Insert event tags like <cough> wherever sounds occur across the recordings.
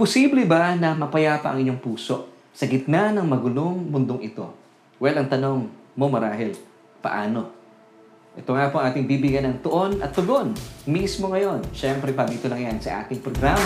Posible ba na mapayapa ang inyong puso sa gitna ng magulong mundong ito? Well, ang tanong mo marahil, paano? Ito nga po ang ating bibigyan ng tuon at tugon mismo ngayon. Siyempre pa dito lang yan sa ating programa.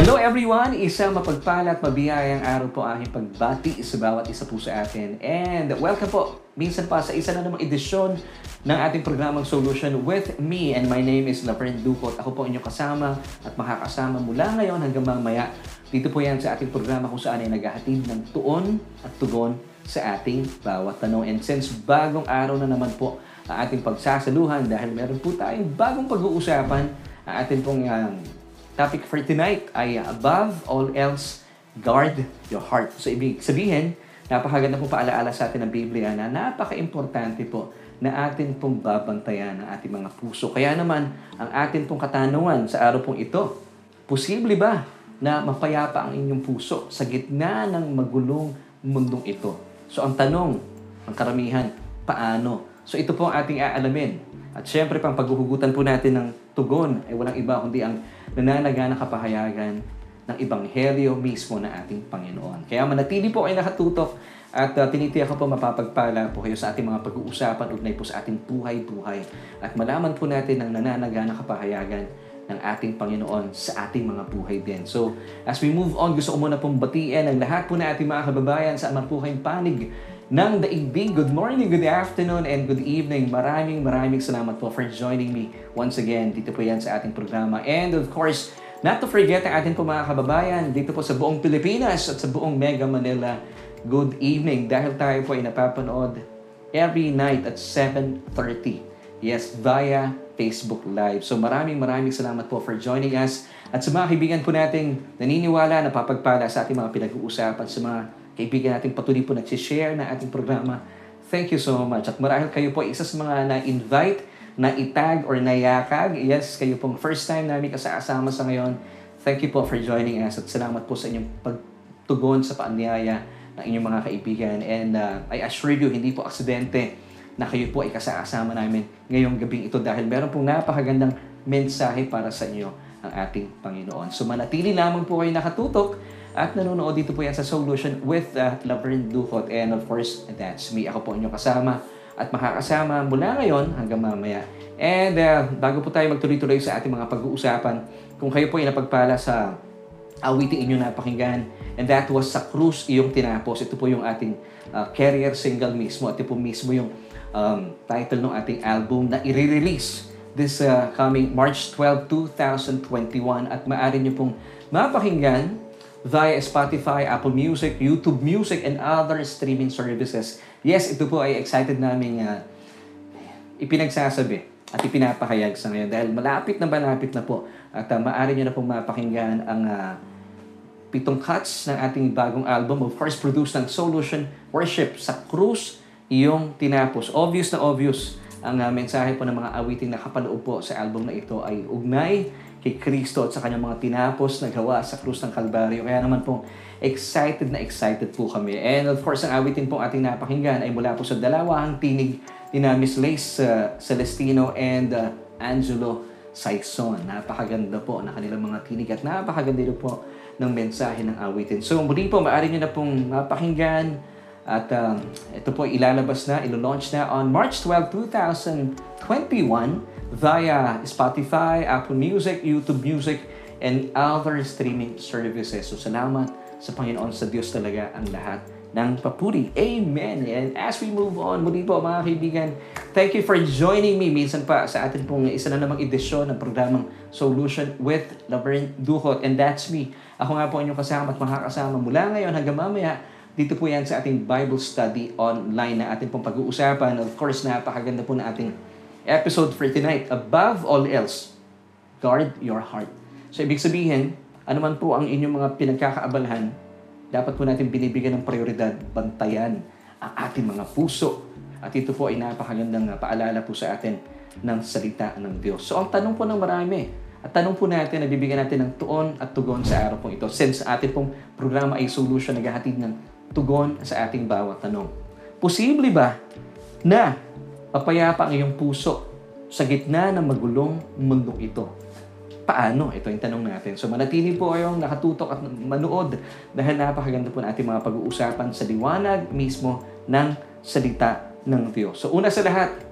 Hello everyone! Isang mapagpala at mabiyayang araw po aking pagbati sa bawat isa po sa atin. And welcome po minsan pa sa isa na namang edisyon ng ating programang Solution with me. And my name is Laverne Ducot. Ako po inyong kasama at makakasama mula ngayon hanggang mamaya. Dito po yan sa ating programa kung saan ay naghahatid ng tuon at tugon sa ating bawat tanong. And since bagong araw na naman po ang ating pagsasaluhan dahil meron po tayong bagong pag-uusapan ang ating pong um, topic for tonight ay above all else, guard your heart. So ibig sabihin, napakaganda pong paalaala sa atin ng Biblia na napaka-importante po na atin pong babantayan ang ating mga puso. Kaya naman, ang atin pong katanungan sa araw pong ito, posible ba na mapayapa ang inyong puso sa gitna ng magulong mundong ito? So ang tanong, ang karamihan, paano? So ito po ang ating aalamin. At syempre, pang paghuhugutan po natin ng tugon ay walang iba kundi ang nananaga na kapahayagan ng Ebanghelyo mismo na ating Panginoon. Kaya manatili po kayo nakatutok at uh, tinitiyak ko po mapapagpala po kayo sa ating mga pag-uusapan ugnay po sa ating buhay-buhay at malaman po natin ang nananaga na kapahayagan ng ating Panginoon sa ating mga buhay din. So, as we move on, gusto ko muna pong batiin ang lahat po na ating mga kababayan sa amang buhay panig ng daigdig. Good morning, good afternoon, and good evening. Maraming maraming salamat po for joining me once again dito po yan sa ating programa. And of course, not to forget ang ating po mga kababayan dito po sa buong Pilipinas at sa buong Mega Manila. Good evening dahil tayo po ay napapanood every night at 7.30. Yes, via Facebook Live. So maraming maraming salamat po for joining us. At sa mga kaibigan po nating naniniwala na papagpala sa ating mga pinag-uusapan, sa mga kaibigan nating patuloy po nagsishare na ating programa, thank you so much. At marahil kayo po isa sa mga na-invite, na itag or nayakag. Yes, kayo pong first time namin kasama sa ngayon. Thank you po for joining us at salamat po sa inyong pagtugon sa paanyaya ng inyong mga kaibigan. And uh, I assure you, hindi po aksidente na kayo po ay kasama namin ngayong gabing ito dahil meron pong napakagandang mensahe para sa inyo ang ating Panginoon. So manatili lamang po kayo nakatutok at nanonood dito po yan sa Solution with uh, Laverne Duhot. And of course, that's me. Ako po inyong kasama at makakasama mula ngayon hanggang mamaya. And uh, bago po tayo magtuloy-tuloy sa ating mga pag-uusapan, kung kayo po ay napagpala sa awiting inyong napakinggan, and that was sa krus iyong tinapos. Ito po yung ating uh, career single mismo. Ito po mismo yung um, title ng ating album na i-release this uh, coming March 12, 2021 at maaari nyo pong mapakinggan via Spotify, Apple Music, YouTube Music, and other streaming services. Yes, ito po ay excited namin uh, ipinagsasabi at ipinapahayag sa ngayon dahil malapit na malapit na po at uh, maaari nyo na pong mapakinggan ang uh, pitong cuts ng ating bagong album. Of course, produced ng Solution Worship sa Cruz iyong tinapos. Obvious na obvious ang uh, mensahe po ng mga awiting na kapaloob po sa album na ito ay ugnay kay Kristo at sa kanyang mga tinapos na gawa sa krus ng Kalbaryo. Kaya naman pong excited na excited po kami. And of course, ang awitin pong ating napakinggan ay mula po sa dalawang tinig ni na Miss Lace uh, Celestino and uh, Angelo Saison. Napakaganda po na kanilang mga tinig at napakaganda po ng mensahe ng awitin. So muli po, maaari nyo na pong mapakinggan at um, ito po ilalabas na, ilo-launch na on March 12, 2021 via Spotify, Apple Music, YouTube Music, and other streaming services. So salamat sa Panginoon sa Diyos talaga ang lahat ng papuri. Amen. And as we move on, muli po mga kaibigan, thank you for joining me minsan pa sa atin pong isa na namang edisyon ng programang Solution with Laverne Duhot. And that's me. Ako nga po inyong kasama at makakasama mula ngayon hanggang mamaya dito po yan sa ating Bible study online na ating pong pag-uusapan. Of course, napakaganda po na ating episode for tonight. Above all else, guard your heart. So, ibig sabihin, ano man po ang inyong mga pinagkakaabalahan, dapat po natin binibigyan ng prioridad, bantayan ang ating mga puso. At ito po ay napakagandang paalala po sa atin ng salita ng Diyos. So, ang tanong po ng marami, at tanong po natin, nabibigyan natin ng tuon at tugon sa araw pong ito. Since ating pong programa ay solution, naghahatid ng tugon sa ating bawat tanong. Posible ba na mapayapa ang iyong puso sa gitna ng magulong mundong ito. Paano? Ito yung tanong natin. So manatili po kayong nakatutok at manood dahil napakaganda po ng ating mga pag-uusapan sa liwanag mismo ng salita ng Diyos. So una sa lahat,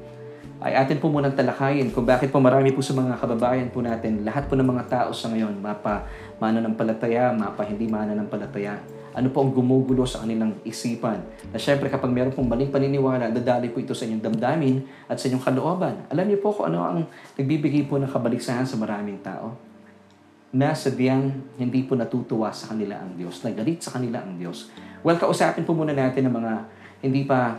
ay atin po munang talakayin kung bakit po marami po sa mga kababayan po natin, lahat po ng mga tao sa ngayon, mapa mananampalataya, mapa hindi mananampalataya, ano po ang gumugulo sa kanilang isipan. Na syempre kapag meron pong maling paniniwala, dadali po ito sa inyong damdamin at sa inyong kalooban. Alam niyo po kung ano ang nagbibigay po ng kabaliksahan sa maraming tao? Na sadyang hindi po natutuwa sa kanila ang Diyos, nagalit sa kanila ang Diyos. Well, kausapin po muna natin ng mga hindi pa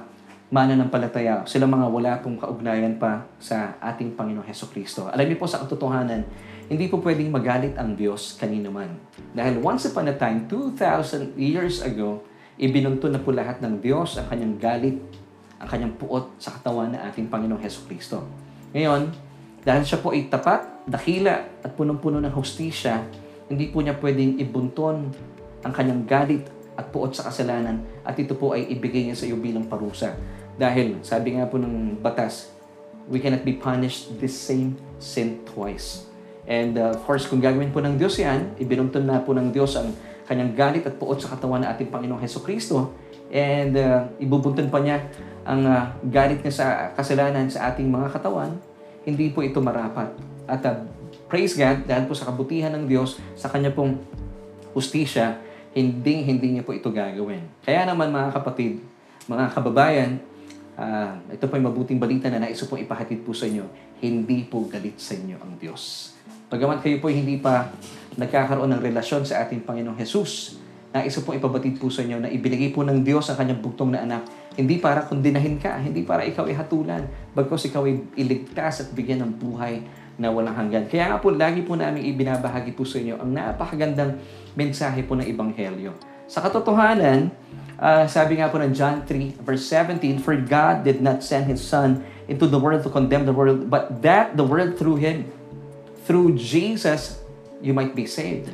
mananampalataya, sila mga wala pong kaugnayan pa sa ating Panginoong Heso Kristo. Alam niyo po sa katotohanan, hindi po pwedeng magalit ang Diyos kanino man. Dahil once upon a time, 2,000 years ago, ibinunto na po lahat ng Diyos ang kanyang galit, ang kanyang puot sa katawan ng ating Panginoong Heso Kristo. Ngayon, dahil siya po ay tapat, dakila at punong-puno ng hostisya, hindi po niya pwedeng ibunton ang kanyang galit at puot sa kasalanan at ito po ay ibigay niya sa iyo bilang parusa. Dahil, sabi nga po ng batas, we cannot be punished this same sin twice. And uh, of course, kung gagawin po ng Diyos yan, ibinuntun na po ng Diyos ang kanyang galit at puot sa katawan ng ating Panginoong Heso Kristo. And uh, ibubuntun pa niya ang uh, galit niya sa kasalanan sa ating mga katawan, hindi po ito marapat. At uh, praise God, dahil po sa kabutihan ng Diyos, sa kanya pong ustisya, hindi hindi niya po ito gagawin. Kaya naman mga kapatid, mga kababayan, uh, ito po ay mabuting balita na nais pong ipahatid po sa inyo, hindi po galit sa inyo ang Diyos. Pagamat kayo po hindi pa nagkakaroon ng relasyon sa ating Panginoong Jesus, nais pong ipabatid po sa inyo na ibinigay po ng Diyos ang kanyang bugtong na anak, hindi para kundinahin ka, hindi para ikaw ay hatulan, bagkos ikaw ay iligtas at bigyan ng buhay na walang hanggan. Kaya nga po, lagi po namin ibinabahagi po sa inyo ang napakagandang mensahe po ng Ebanghelyo. Sa katotohanan, Uh, sabi nga po ng John 3 verse 17, For God did not send His Son into the world to condemn the world, but that the world through Him, through Jesus, you might be saved.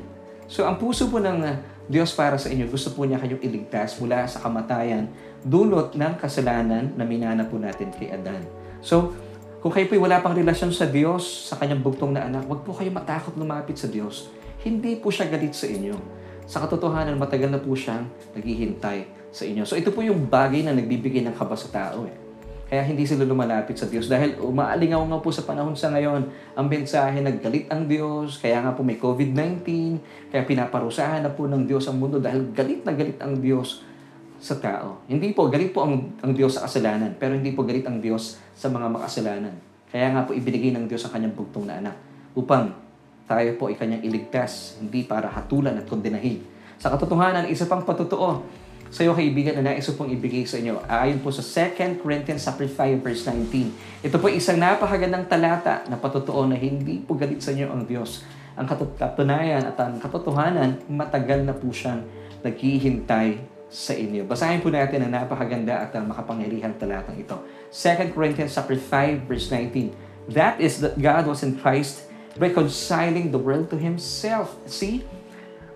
So ang puso po ng uh, Diyos para sa inyo, gusto po niya kayong iligtas mula sa kamatayan, dulot ng kasalanan na minana po natin kay Adan. So, kung kayo po wala pang relasyon sa Diyos, sa kanyang bugtong na anak, wag po kayo matakot lumapit sa Diyos. Hindi po siya galit sa inyo. Sa katotohanan, matagal na po siyang naghihintay sa inyo. So ito po yung bagay na nagbibigay ng kaba sa tao eh. Kaya hindi sila lumalapit sa Diyos dahil umaalingaw nga po sa panahon sa ngayon ang mensahe naggalit ang Diyos, kaya nga po may COVID-19, kaya pinaparusahan na po ng Diyos ang mundo dahil galit na galit ang Diyos sa tao. Hindi po, galit po ang, ang Diyos sa kasalanan, pero hindi po galit ang Diyos sa mga makasalanan. Kaya nga po ibinigay ng Diyos ang kanyang bugtong na anak upang tayo po ay kanyang iligtas, hindi para hatulan at kondenahin. Sa katotohanan, isa pang patutuo sa iyo kaibigan na nais pong ibigay sa inyo. Ayon po sa 2 Corinthians 5 verse 19. Ito po isang napakagandang talata na patutuo na hindi po galit sa inyo ang Diyos. Ang katunayan at ang katotohanan, matagal na po siyang naghihintay sa inyo. Basahin po natin ang napakaganda at ang makapangyarihang talatang ito. 2 Corinthians 5 verse 19. That is that God was in Christ reconciling the world to Himself. See?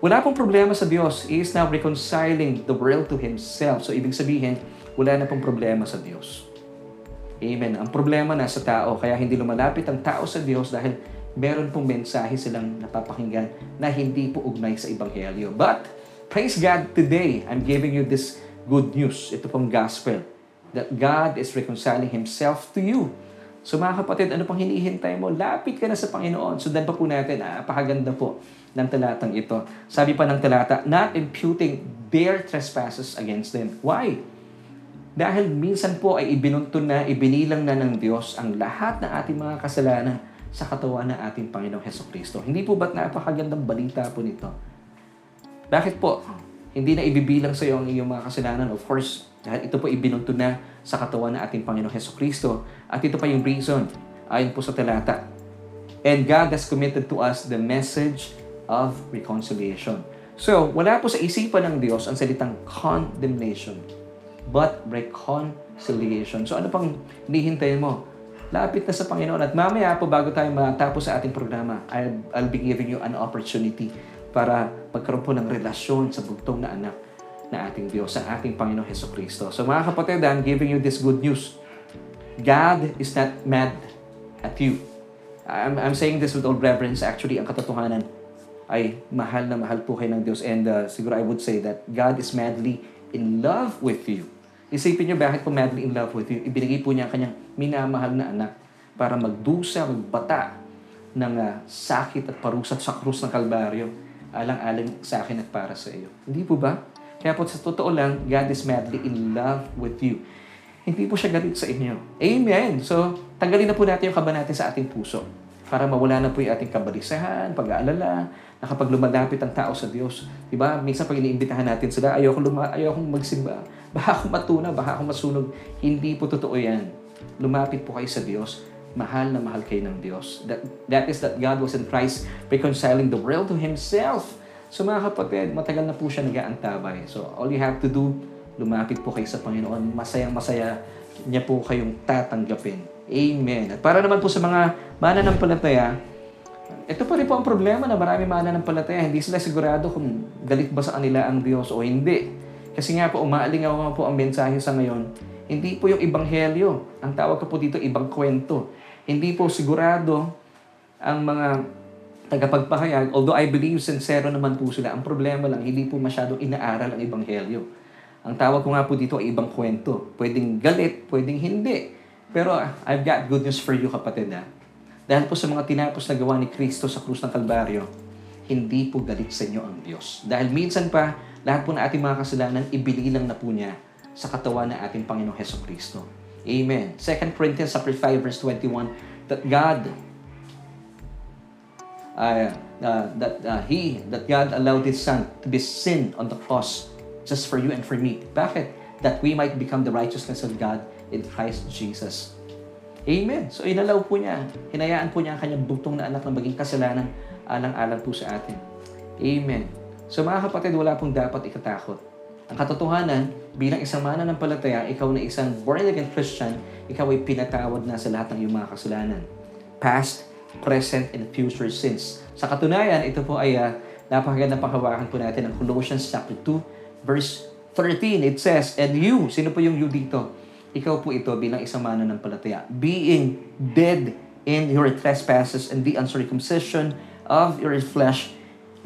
Wala pong problema sa Diyos. He is now reconciling the world to Himself. So, ibig sabihin, wala na pong problema sa Diyos. Amen. Ang problema na sa tao, kaya hindi lumalapit ang tao sa Diyos dahil meron pong mensahe silang napapakinggan na hindi po ugnay sa Ebanghelyo. But, praise God, today, I'm giving you this good news. Ito pong gospel. That God is reconciling Himself to you. So mga kapatid, ano pang hinihintay mo? Lapit ka na sa Panginoon. Sundan pa po natin, ah, napakaganda po ng talatang ito. Sabi pa ng talata, not imputing their trespasses against them. Why? Dahil minsan po ay ibinuntun na, ibinilang na ng Diyos ang lahat ng ating mga kasalanan sa katawan ng ating Panginoong Heso Kristo. Hindi po ba't napakagandang balita po nito? Bakit po? Hindi na ibibilang sa iyo ang iyong mga kasalanan. Of course, dahil ito po ibinuntun na sa katawan ng ating Panginoong Heso Kristo. At ito pa yung reason, ayon po sa talata. And God has committed to us the message of reconciliation. So, wala po sa isipan ng Diyos ang salitang condemnation, but reconciliation. So, ano pang hinihintayin mo? Lapit na sa Panginoon. At mamaya po, bago tayo matapos sa ating programa, I'll, I'll be giving you an opportunity para magkaroon po ng relasyon sa bugtong na anak na ating Diyos, sa ating Panginoon Heso Kristo. So mga kapatid, I'm giving you this good news. God is not mad at you. I'm, I'm saying this with all reverence. Actually, ang katotohanan ay mahal na mahal po kayo ng Diyos. And uh, siguro I would say that God is madly in love with you. Isipin niyo bakit po madly in love with you. Ibinigay po niya ang kanyang minamahal na anak para magdusa, magbata ng uh, sakit at parusa sa krus ng Kalbaryo alang-alang sa akin at para sa iyo. Hindi po ba? Kaya po sa totoo lang, God is madly in love with you. Hindi po siya galit sa inyo. Amen. So, tanggalin na po natin yung kaba natin sa ating puso para mawala na po yung ating kabalisahan, pag-aalala, na kapag lumalapit ang tao sa Diyos. Di ba? Minsan pag iniimbitahan natin sila, ayoko, luma, ayoko magsimba. Baka ako matuna, baka ako masunog. Hindi po totoo yan. Lumapit po kayo sa Diyos mahal na mahal kayo ng Diyos. That, that is that God was in Christ reconciling the world to Himself. So mga kapatid, matagal na po siya nag-aantabay. So all you have to do, lumapit po kayo sa Panginoon. Masayang masaya niya po kayong tatanggapin. Amen. At para naman po sa mga mananampalataya, ito pa rin po ang problema na marami mananampalataya. Hindi sila sigurado kung galit ba sa kanila ang Diyos o hindi. Kasi nga po, umaalingaw po ang mensahe sa ngayon. Hindi po yung ibanghelyo. Ang tawag ko po dito, ibang kwento. Hindi po sigurado ang mga tagapagpahayag, although I believe sincero naman po sila, ang problema lang, hindi po masyadong inaaral ang Ebanghelyo. Ang tawag ko nga po dito ay ibang kwento. Pwedeng galit, pwedeng hindi. Pero uh, I've got good news for you kapatid ha. Dahil po sa mga tinapos na gawa ni Kristo sa krus ng Kalbaryo, hindi po galit sa inyo ang Diyos. Dahil minsan pa, lahat po na ating mga kasalanan, ibililang na po niya sa katawan ng ating Panginoong Heso Kristo. Amen. 2 Corinthians chapter 5 verse 21 that God uh, uh, that uh, he that God allowed his son to be sin on the cross just for you and for me. Bakit? That we might become the righteousness of God in Christ Jesus. Amen. So inalaw po niya, hinayaan po niya ang kanyang bugtong na anak na maging kasalanan alang-alang po sa atin. Amen. So mga kapatid, wala pong dapat ikatakot. Ang katotohanan, bilang isang mananampalataya, ikaw na isang born-again Christian, ikaw ay pinatawad na sa lahat ng iyong mga kasalanan. Past, present, and future sins. Sa katunayan, ito po ay uh, napakagandang panghawakan po natin ng Colossians chapter 2, verse 13. It says, And you, sino po yung you dito? Ikaw po ito bilang isang mananampalataya. Being dead in your trespasses and the uncircumcision of your flesh,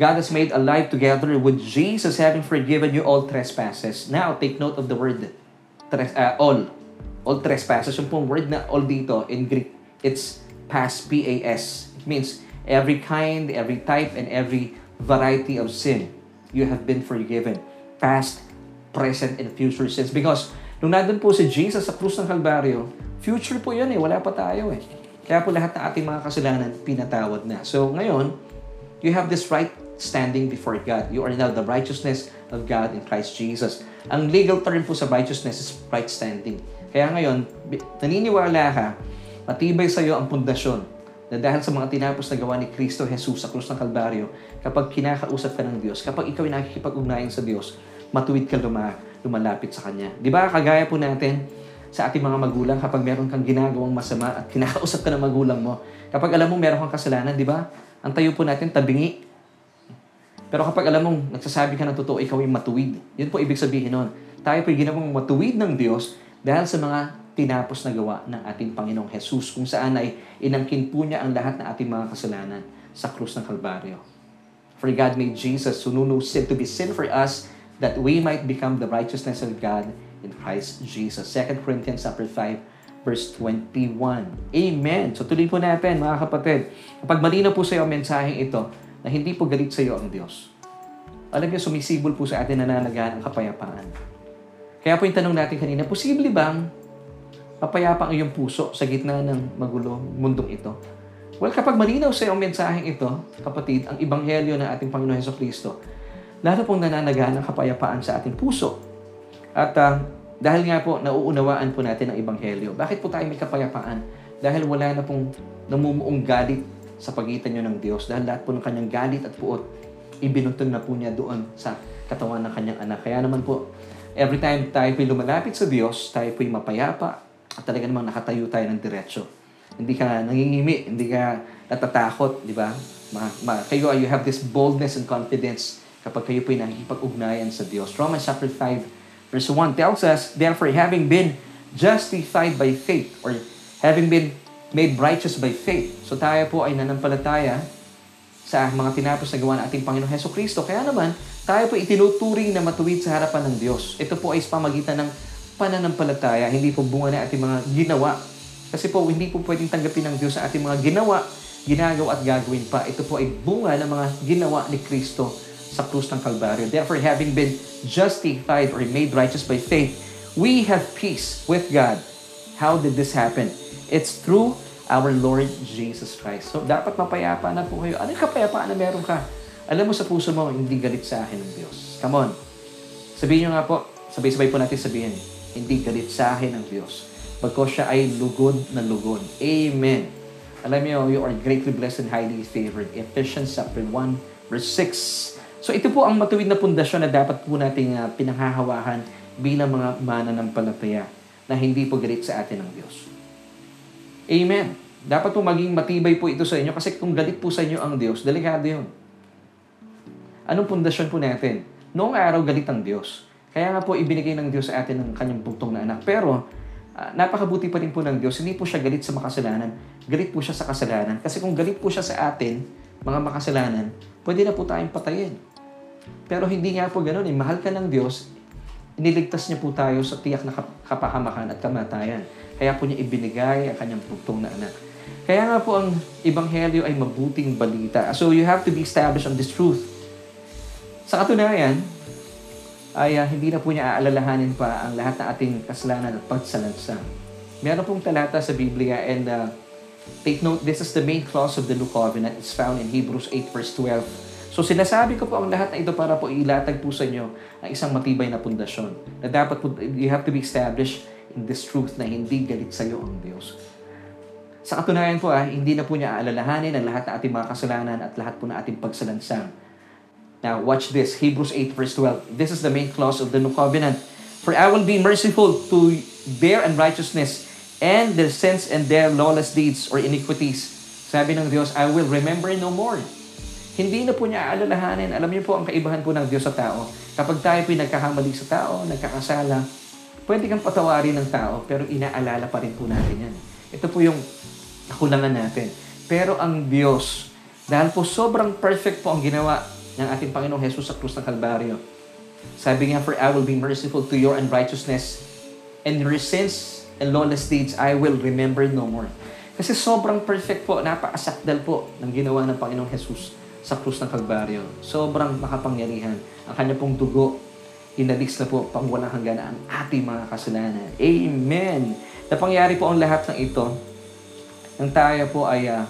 God has made alive together with Jesus, having forgiven you all trespasses. Now, take note of the word tres, uh, all. All trespasses. Yung pong word na all dito in Greek, it's past, P-A-S. It means every kind, every type, and every variety of sin. You have been forgiven. Past, present, and future sins. Because nung nandun po si Jesus sa krus ng Kalbaryo, future po yun eh. Wala pa tayo eh. Kaya po lahat ng ating mga kasalanan, pinatawad na. So ngayon, you have this right standing before God. You are now the righteousness of God in Christ Jesus. Ang legal term po sa righteousness is right standing. Kaya ngayon, naniniwala ka, matibay sa iyo ang pundasyon na dahil sa mga tinapos na gawa ni Kristo Jesus sa krus ng Kalbaryo, kapag kinakausap ka ng Diyos, kapag ikaw ay nakikipag-ugnayan sa Diyos, matuwid ka luma, lumalapit sa Kanya. Di ba, kagaya po natin sa ating mga magulang, kapag meron kang ginagawang masama at kinakausap ka ng magulang mo, kapag alam mo meron kang kasalanan, di ba, ang tayo po natin, tabingi, pero kapag alam mong nagsasabi ka ng totoo, ikaw ay matuwid. Yun po ibig sabihin nun. Tayo po ginawang matuwid ng Diyos dahil sa mga tinapos na gawa ng ating Panginoong Jesus kung saan ay inangkin po niya ang lahat ng ating mga kasalanan sa krus ng Kalbaryo. For God made Jesus who knew no sin to be sin for us that we might become the righteousness of God in Christ Jesus. 2 Corinthians chapter 5 verse 21. Amen. So tuloy po natin mga kapatid. Kapag malinaw po sa iyo ang mensaheng ito, na hindi po galit sa iyo ang Diyos. Alam niyo, sumisibol po sa atin nananagaan ang kapayapaan. Kaya po yung tanong natin kanina, posible bang mapayapa ang iyong puso sa gitna ng magulo mundong ito? Well, kapag malinaw sa iyo ang mensaheng ito, kapatid, ang ibanghelyo ng ating Panginoon Heso Kristo, lalo pong nananagaan ang kapayapaan sa ating puso. At uh, dahil nga po, nauunawaan po natin ang ibanghelyo. Bakit po tayo may kapayapaan? Dahil wala na pong namumuong galit sa pagitan nyo ng Diyos dahil lahat po ng kanyang galit at puot ibinuntun na po niya doon sa katawan ng kanyang anak. Kaya naman po, every time tayo po'y lumalapit sa Diyos, tayo po'y mapayapa at talaga namang nakatayo tayo ng diretsyo. Hindi ka nangingimi, hindi ka natatakot, di ba? Ma, ma, kayo, you have this boldness and confidence kapag kayo po'y nakikipag-ugnayan sa Diyos. Romans chapter 5, verse 1 tells us, Therefore, having been justified by faith, or having been made righteous by faith. So tayo po ay nanampalataya sa mga tinapos na gawa ng ating Panginoong Heso Kristo. Kaya naman, tayo po itinuturing na matuwid sa harapan ng Diyos. Ito po ay pamagitan ng pananampalataya, hindi po bunga ng ating mga ginawa. Kasi po, hindi po pwedeng tanggapin ng Diyos sa ating mga ginawa, ginagawa at gagawin pa. Ito po ay bunga ng mga ginawa ni Kristo sa krus ng Kalbaryo. Therefore, having been justified or made righteous by faith, we have peace with God. How did this happen? It's through our Lord Jesus Christ. So, dapat mapayapa na po kayo. Ano yung kapayapaan na meron ka? Alam mo sa puso mo, hindi galit sa akin ng Diyos. Come on. Sabihin nyo nga po, sabay-sabay po natin sabihin, hindi galit sa akin ng Diyos. Pagko siya ay lugod na lugod. Amen. Alam niyo, you are greatly blessed and highly favored. Ephesians chapter 1, verse 6. So ito po ang matuwid na pundasyon na dapat po nating uh, pinanghahawakan bilang mga mananampalataya na hindi po galit sa atin ng Diyos. Amen. Dapat po maging matibay po ito sa inyo kasi kung galit po sa inyo ang Diyos, delikado yun. Anong pundasyon po natin? Noong araw, galit ang Diyos. Kaya nga po, ibinigay ng Diyos sa atin ng kanyang bugtong na anak. Pero, uh, napakabuti pa rin po ng Diyos. Hindi po siya galit sa makasalanan. Galit po siya sa kasalanan. Kasi kung galit po siya sa atin, mga makasalanan, pwede na po tayong patayin. Pero hindi nga po ganun eh. Mahal ka ng Diyos, iniligtas niya po tayo sa tiyak na kapahamakan at kamatayan. Kaya po niya ibinigay ang kanyang bugtong na anak. Kaya nga po ang Ebanghelyo ay mabuting balita. So you have to be established on this truth. Sa katunayan, ay uh, hindi na po niya aalalahanin pa ang lahat ng ating kasalanan at pagsalansang. Meron pong talata sa Biblia and uh, take note, this is the main clause of the New Covenant. It's found in Hebrews 8 verse 12. So sinasabi ko po ang lahat na ito para po ilatag po sa inyo ang isang matibay na pundasyon na dapat po, you have to be established in this truth na hindi galit sa iyo ang Diyos. Sa katunayan po, ah, hindi na po niya aalalahanin ang lahat ng ating mga kasalanan at lahat po ng ating pagsalansang. Now, watch this. Hebrews 8 verse 12. This is the main clause of the New Covenant. For I will be merciful to their unrighteousness and their sins and their lawless deeds or iniquities. Sabi ng Diyos, I will remember no more. Hindi na po niya aalalahanin. Alam niyo po ang kaibahan po ng Diyos sa tao. Kapag tayo po nagkakamali sa tao, nagkakasala, pwede kang patawarin ng tao, pero inaalala pa rin po natin yan. Ito po yung kakulangan natin. Pero ang Diyos, dahil po sobrang perfect po ang ginawa ng ating Panginoong Jesus sa krus ng Kalbaryo. Sabi nga, For I will be merciful to your unrighteousness, and your sins and lawless deeds I will remember no more. Kasi sobrang perfect po, napakasakdal po ng ginawa ng Panginoong Jesus sa krus ng Kalbaryo. Sobrang makapangyarihan. Ang kanya pong dugo inalis na po pang walang hanggan ang ating mga kasalanan. Amen! Napangyari po ang lahat ng ito nang tayo po ay uh,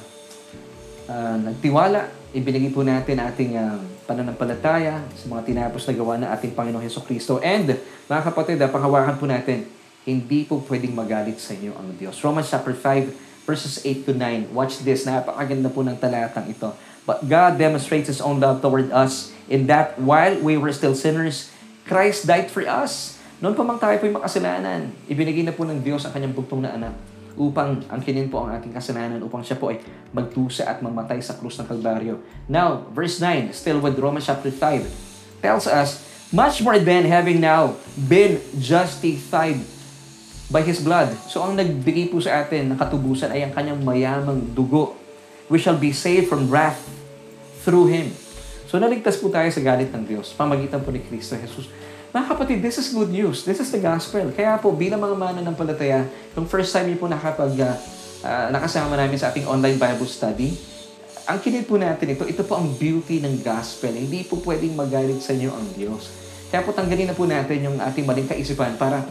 uh, nagtiwala, ibinigay po natin ating uh, pananampalataya sa mga tinapos na gawa ng ating Panginoong Heso Kristo. And, mga kapatid, uh, panghawakan po natin, hindi po pwedeng magalit sa inyo ang Diyos. Romans chapter 5, verses 8 to 9. Watch this, napakaganda po ng talatang ito. But God demonstrates His own love toward us in that while we were still sinners, Christ died for us. Noon pa mang tayo po yung makasalanan, ibinigay na po ng Diyos ang kanyang bugtong na anak upang angkinin po ang ating kasalanan, upang siya po ay magtusa at mamatay sa krus ng Kalbaryo. Now, verse 9, still with Romans chapter 5, tells us, Much more than having now been justified by His blood. So, ang nagbigay po sa atin ng katubusan ay ang kanyang mayamang dugo. We shall be saved from wrath through Him. So naligtas po tayo sa galit ng Diyos, pamagitan po ni Kristo Jesus. Mga kapatid, this is good news. This is the gospel. Kaya po, bilang mga mananampalataya, yung first time niyo po nakapag, uh, nakasama namin sa ating online Bible study, ang kinid po natin ito, ito po ang beauty ng gospel. Hindi po pwedeng magalit sa inyo ang Diyos. Kaya po tanggalin na po natin yung ating maling kaisipan para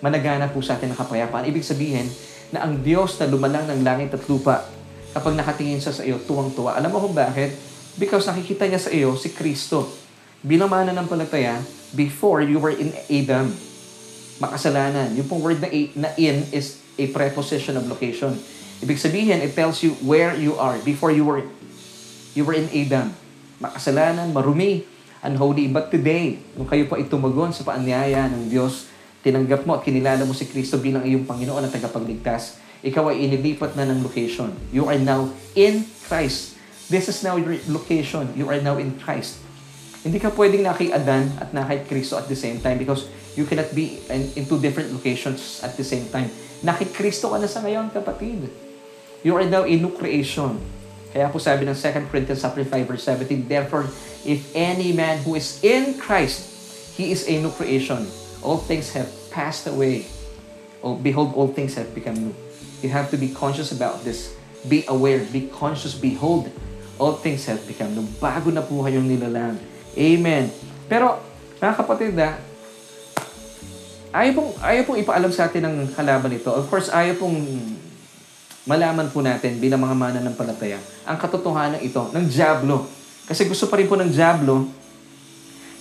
managana po sa atin ng kapayapaan. Ibig sabihin na ang Diyos na lumalang ng langit at lupa, kapag nakatingin siya sa iyo, tuwang-tuwa. Alam mo kung bakit? Because nakikita niya sa iyo si Kristo. Bilang mananampalataya, before you were in Adam, makasalanan. Yung pong word na, na in is a preposition of location. Ibig sabihin, it tells you where you are before you were you were in Adam. Makasalanan, marumi, unholy. But today, nung kayo po ay tumagon sa paanyaya ng Diyos, tinanggap mo at kinilala mo si Kristo bilang iyong Panginoon at tagapagligtas, ikaw ay inilipat na ng location. You are now in Christ. This is now your location. You are now in Christ. Hindi ka pwedeng na kay Adan at na kay Kristo at the same time because you cannot be in, in two different locations at the same time. Na kay Kristo ka na sa ngayon, kapatid. You are now a new creation. Kaya po sabi ng 2 Corinthians chapter 5 verse 17, Therefore, if any man who is in Christ, he is a new creation. All things have passed away. Oh, behold, all things have become new. You have to be conscious about this. Be aware, be conscious, behold, all things have become new. Bago na po kayong nilalang. Amen. Pero, mga kapatid, ah, ayaw pong, ayaw pong ipaalam sa atin ng kalaban ito. Of course, ayaw pong malaman po natin bilang mga mananampalataya ang katotohanan ito ng Diablo. Kasi gusto pa rin po ng Diablo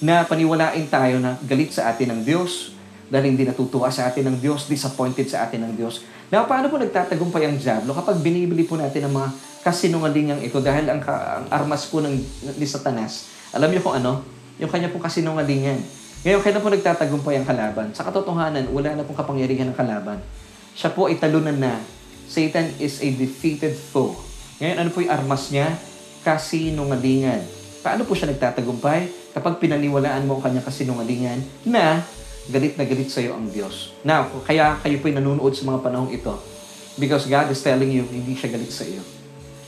na paniwalain tayo na galit sa atin ng Diyos dahil hindi natutuwa sa atin ng Diyos, disappointed sa atin ng Diyos. Now, paano po nagtatagumpay ang Diablo kapag binibili po natin ang mga kasinungalingang ito dahil ang, ang armas po ng, ni Satanas, alam niyo kung ano? Yung kanya pong kasinungalingan. Ngayon, kailan po nagtatagumpay ang kalaban? Sa katotohanan, wala na pong kapangyarihan ng kalaban. Siya po ay talunan na. Satan is a defeated foe. Ngayon, ano po yung armas niya? Kasinungalingan. Paano po siya nagtatagumpay? Kapag pinaniwalaan mo ang kanyang kasinungalingan na galit na galit sa iyo ang Diyos. Now, kaya kayo po nanonood sa mga panahong ito because God is telling you hindi siya galit sa iyo.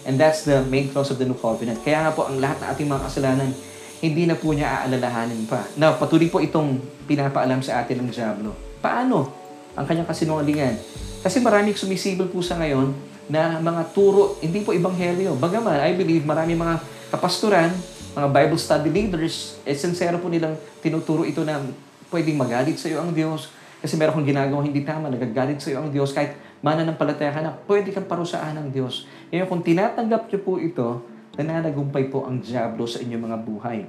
And that's the main clause of the new covenant. Kaya nga po ang lahat ng ating mga kasalanan hindi na po niya aalalahanin pa. Now, patuloy po itong pinapaalam sa atin ng Diablo. Paano ang kanyang kasinungalingan? Kasi maraming sumisibol po sa ngayon na mga turo, hindi po ebanghelyo. Bagaman, I believe marami mga kapasturan, mga Bible study leaders, eh, sincero po nilang tinuturo ito na pwedeng magalit sa iyo ang Diyos. Kasi meron kang ginagawa hindi tama, nagagalit sa iyo ang Diyos. Kahit mananampalataya ka na, pwede kang parusahan ng Diyos. Ngayon, kung tinatanggap niyo po ito, nananagumpay po ang Diablo sa inyong mga buhay.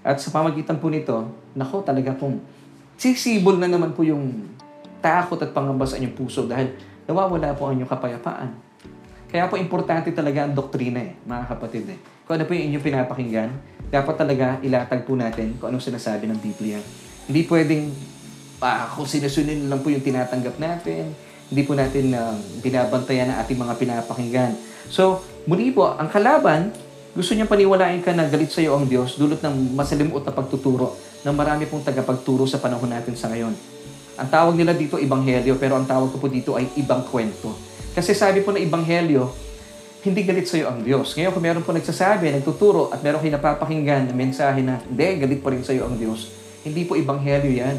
At sa pamagitan po nito, nako talaga pong sisibol na naman po yung takot at pangamba sa inyong puso dahil nawawala po ang inyong kapayapaan. Kaya po importante talaga ang doktrina eh, mga kapatid eh. Kung ano po yung inyong pinapakinggan, dapat talaga ilatag po natin kung anong sinasabi ng Biblia. Hindi pwedeng ah, kung sinusunod lang po yung tinatanggap natin, hindi po natin uh, binabantayan ang ating mga pinapakinggan. So, muli po, ang kalaban, gusto niya paniwalain ka na galit sa iyo ang Diyos dulot ng masalimuot na pagtuturo ng marami pong tagapagturo sa panahon natin sa ngayon. Ang tawag nila dito ibanghelyo, pero ang tawag ko po dito ay ibang kwento. Kasi sabi po na ibanghelyo, hindi galit sa iyo ang Diyos. Ngayon, kung meron po nagsasabi, nagtuturo, at meron kayo napapakinggan na mensahe na, hindi, galit pa rin sa iyo ang Diyos, hindi po ibanghelyo yan.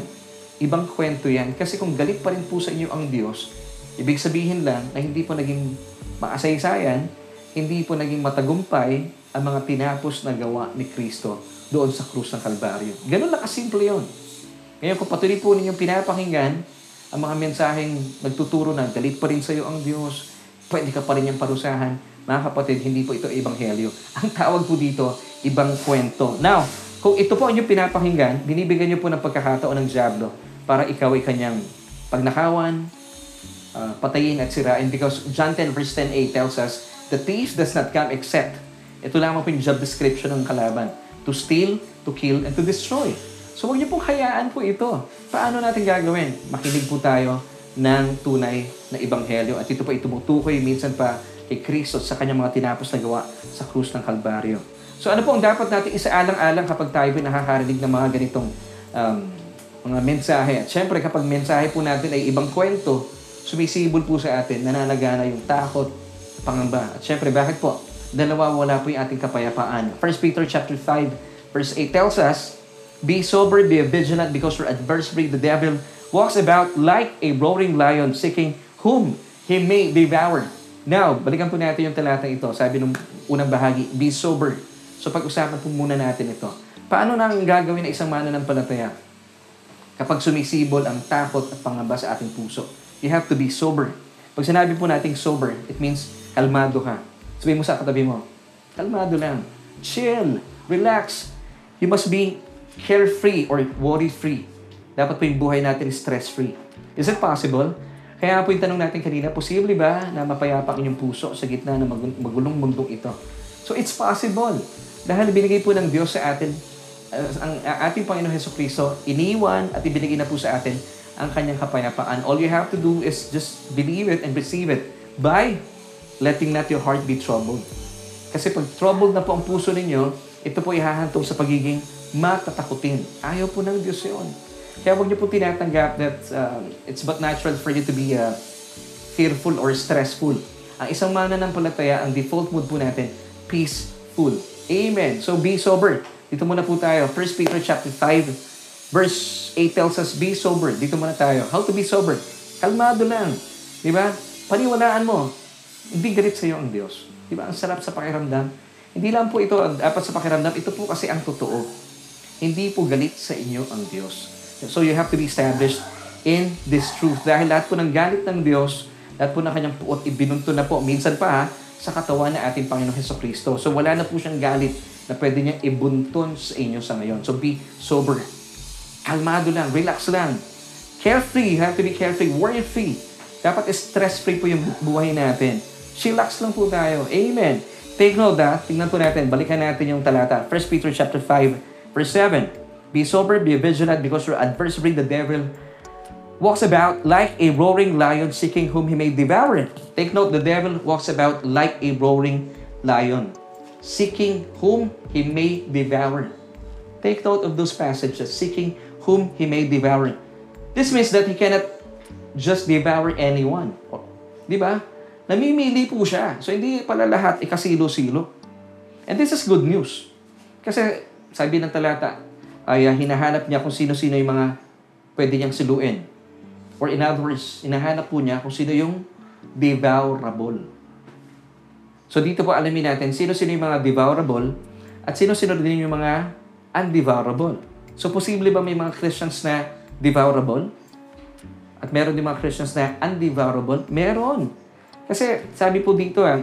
Ibang kwento yan. Kasi kung galit pa rin po sa inyo ang Diyos, ibig sabihin lang na hindi po naging maasaysayan, hindi po naging matagumpay ang mga tinapos na gawa ni Kristo doon sa krus ng Kalbaryo. Ganun lang kasimple yun. Ngayon, kung patuloy po ninyong pinapakinggan ang mga mensaheng nagtuturo na galit pa rin sa iyo ang Diyos, pwede ka pa rin niyang parusahan, mga kapatid, hindi po ito ebanghelyo. Ang tawag po dito, ibang kwento. Now, kung ito po ang inyong pinapakinggan, binibigyan niyo po ng pagkakataon ng Diablo para ikaw ay kanyang pagnakawan, uh, patayin at sirain. Because John 10 verse 10a tells us, The thief does not come except, ito lamang po yung job description ng kalaban, to steal, to kill, and to destroy. So huwag niyo pong hayaan po ito. Paano natin gagawin? Makinig po tayo ng tunay na ibanghelyo at ito po itumutukoy minsan pa kay Kristo sa kanyang mga tinapos na gawa sa krus ng Kalbaryo. So ano po ang dapat natin isaalang-alang kapag tayo po nakakarinig ng mga ganitong um, mga mensahe. At syempre kapag mensahe po natin ay ibang kwento, sumisibol po sa atin, nananagana yung takot, pangamba. At syempre bakit po? Dalawa wala po yung ating kapayapaan. 1 Peter chapter 5 verse 8 tells us, Be sober, be vigilant because your adversary, the devil, walks about like a roaring lion seeking whom he may devour. Now, balikan po natin yung talatang ito. Sabi nung unang bahagi, be sober. So pag-usapan po muna natin ito. Paano nang gagawin ng isang mananampalataya? Kapag sumisibol ang takot at pangamba sa ating puso. You have to be sober. Pag sinabi po nating sober, it means kalmado ka. Sabihin mo sa katabi mo, kalmado lang. Chill. Relax. You must be carefree or worry-free. Dapat po yung buhay natin stress-free. Is it possible? Kaya po yung tanong natin kanina, posible ba na mapayapa ang inyong puso sa gitna ng magulong mundong ito? So it's possible. Dahil binigay po ng Diyos sa atin, uh, ang uh, ating Panginoon Heso Kristo, iniwan at ibinigay na po sa atin ang kanyang kapayapaan. All you have to do is just believe it and receive it by letting not your heart be troubled. Kasi pag troubled na po ang puso ninyo, ito po ihahantong sa pagiging matatakutin. Ayaw po ng Diyos yun. Kaya huwag niyo po tinatanggap that uh, it's but natural for you to be uh, fearful or stressful. Ang isang mananampalataya, ang default mood po natin, peaceful. Amen. So be sober. Dito muna po tayo. 1 Peter chapter 5, verse 8 tells us, be sober. Dito muna tayo. How to be sober? Kalmado lang. Di ba? Paniwalaan mo. Hindi galit sa iyo ang Diyos. Di ba? Ang sarap sa pakiramdam. Hindi lang po ito ang dapat sa pakiramdam. Ito po kasi ang totoo. Hindi po galit sa inyo ang Diyos. So you have to be established in this truth. Dahil lahat po ng galit ng Diyos, lahat po ng kanyang puot, ibinunto na po. Minsan pa ha, sa katawan ng ating Panginoong Heso Kristo. So wala na po siyang galit na pwede niyang ibunton sa inyo sa ngayon. So be sober. Kalmado lang, relax lang. Carefree, you have to be carefree, worry-free. Dapat stress-free po yung buhay natin. Chillax lang po tayo. Amen. Take note that, tingnan po natin, balikan natin yung talata. 1 Peter chapter 5, verse 7. Be sober, be vigilant, because your adversary, the devil, walks about like a roaring lion seeking whom he may devour. Take note, the devil walks about like a roaring lion, seeking whom he may devour. Take note of those passages, seeking whom he may devour. This means that he cannot just devour anyone. Di ba? Namimili po siya. So, hindi pala lahat ikasilo-silo. And this is good news. Kasi, sabi ng talata, ay uh, hinahanap niya kung sino-sino yung mga pwede niyang siluin. Or in other words, hinahanap po niya kung sino yung devourable. So, dito po alamin natin sino-sino yung mga devourable at sino-sino din yung mga undevourable. So, posible ba may mga Christians na devourable? At meron din mga Christians na undevourable? Meron. Kasi sabi po dito, ah,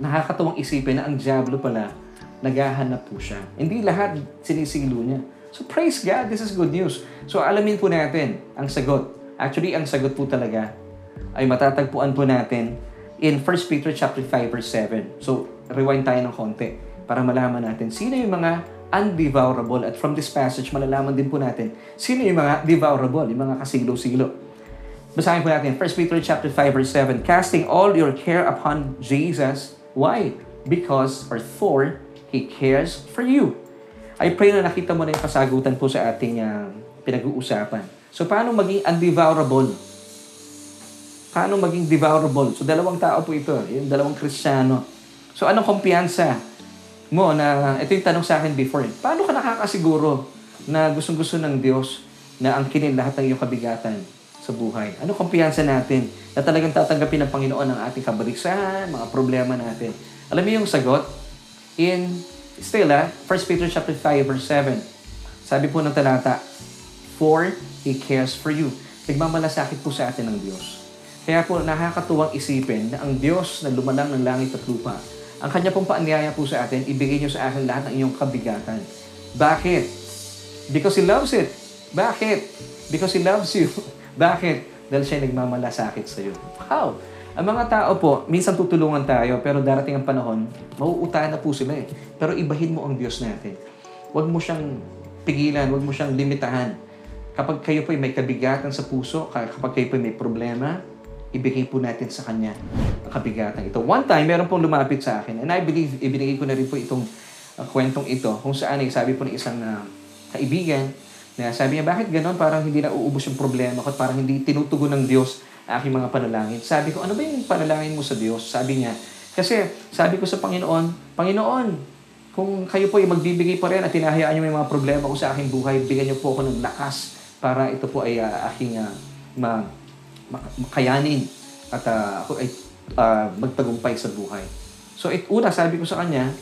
nakakatuwang isipin na ang Diablo pala, naghahanap po siya. Hindi lahat sinisilo niya. So praise God, this is good news. So alamin po natin ang sagot. Actually, ang sagot po talaga ay matatagpuan po natin in 1 Peter chapter 5 verse 7. So rewind tayo ng konti para malaman natin sino yung mga undevourable at from this passage malalaman din po natin sino yung mga devourable, yung mga kasilo-silo. Basahin po natin 1 Peter chapter 5 verse 7. Casting all your care upon Jesus. Why? Because or for He cares for you. I pray na nakita mo na yung kasagutan po sa ating uh, pinag-uusapan. So, paano maging undevourable? Paano maging devourable? So, dalawang tao po ito. Yung dalawang kristyano. So, anong kumpiyansa mo na, ito yung tanong sa akin before. Paano ka nakakasiguro na gustong-gusto ng Diyos na ang kinin lahat ng iyong kabigatan? sa buhay? Ano kumpiyansa natin na talagang tatanggapin ng Panginoon ang ating kabalisan, mga problema natin? Alam mo yung sagot? In, still ah, 1 Peter chapter 5 verse 7. Sabi po ng talata, For He cares for you. Nagmamalasakit po sa atin ng Diyos. Kaya po nakakatuwang isipin na ang Diyos na lumalang ng langit at lupa, ang kanya pong paanyaya po sa atin, ibigay niyo sa akin lahat ng iyong kabigatan. Bakit? Because He loves it. Bakit? Because He loves you. <laughs> Bakit? Dahil siya nagmamalasakit sa iyo. Wow! Ang mga tao po, minsan tutulungan tayo, pero darating ang panahon, mauutahan na po sila eh. Pero ibahin mo ang Diyos natin. Huwag mo siyang pigilan, huwag mo siyang limitahan. Kapag kayo po may kabigatan sa puso, kapag kayo po may problema, ibigay po natin sa Kanya ang kabigatan ito. One time, meron pong lumapit sa akin, and I believe, ibinigay ko na rin po itong uh, kwentong ito, kung saan ay sabi po ng isang uh, kaibigan, na sabi niya, bakit ganon? Parang hindi na uubos yung problema ko at parang hindi tinutugon ng Diyos aking mga panalangin. Sabi ko, ano ba yung panalangin mo sa Diyos? Sabi niya, kasi sabi ko sa Panginoon, Panginoon, kung kayo po ay magbibigay pa rin at tinahayaan niyo may mga problema ko sa aking buhay, bigyan niyo po ako ng lakas para ito po ay uh, aking uh, makayanin at uh, ako ay uh, magtagumpay sa buhay. So, it, una, sabi ko sa kanya,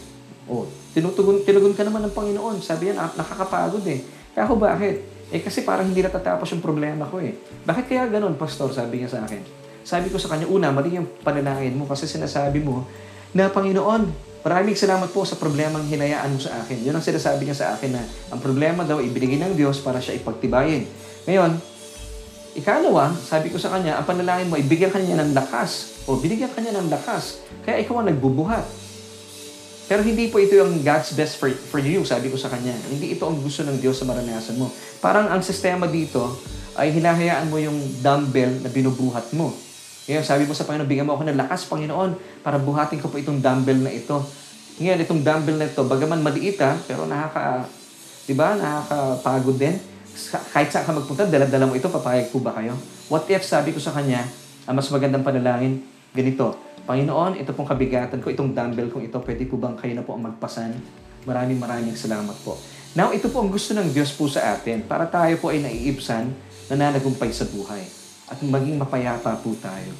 oh, tinutugon, tinugon ka naman ng Panginoon. Sabi niya, nakakapagod eh. Kaya ako bakit? Eh kasi parang hindi natatapos yung problema ko eh. Bakit kaya ganun, Pastor? Sabi niya sa akin. Sabi ko sa kanya, una, mali yung panalangin mo kasi sinasabi mo na Panginoon, maraming salamat po sa problemang hinayaan mo sa akin. Yun ang sinasabi niya sa akin na ang problema daw ibinigay ng Diyos para siya ipagtibayin. Ngayon, ikalawa, sabi ko sa kanya, ang panalangin mo, ibigyan kanya ng lakas o binigyan kanya ng lakas. Kaya ikaw ang nagbubuhat. Pero hindi po ito yung God's best for, for you, sabi ko sa kanya. Hindi ito ang gusto ng Diyos sa maranasan mo. Parang ang sistema dito ay hinahayaan mo yung dumbbell na binubuhat mo. Ngayon, sabi mo sa Panginoon, bigyan mo ako ng lakas, Panginoon, para buhatin ko po itong dumbbell na ito. Ngayon, itong dumbbell na ito, bagaman maliit ha, pero nakaka, di ba, nakakapagod din. Kahit saan ka magpunta, dala-dala mo ito, papayag po ba kayo? What if, sabi ko sa kanya, ang mas magandang panalangin, ganito, Panginoon, ito pong kabigatan ko, itong dumbbell kong ito, pwede po bang kayo na po ang magpasan? Maraming maraming salamat po. Now, ito po ang gusto ng Diyos po sa atin para tayo po ay naiibsan, nananagumpay sa buhay at maging mapayapa po tayo.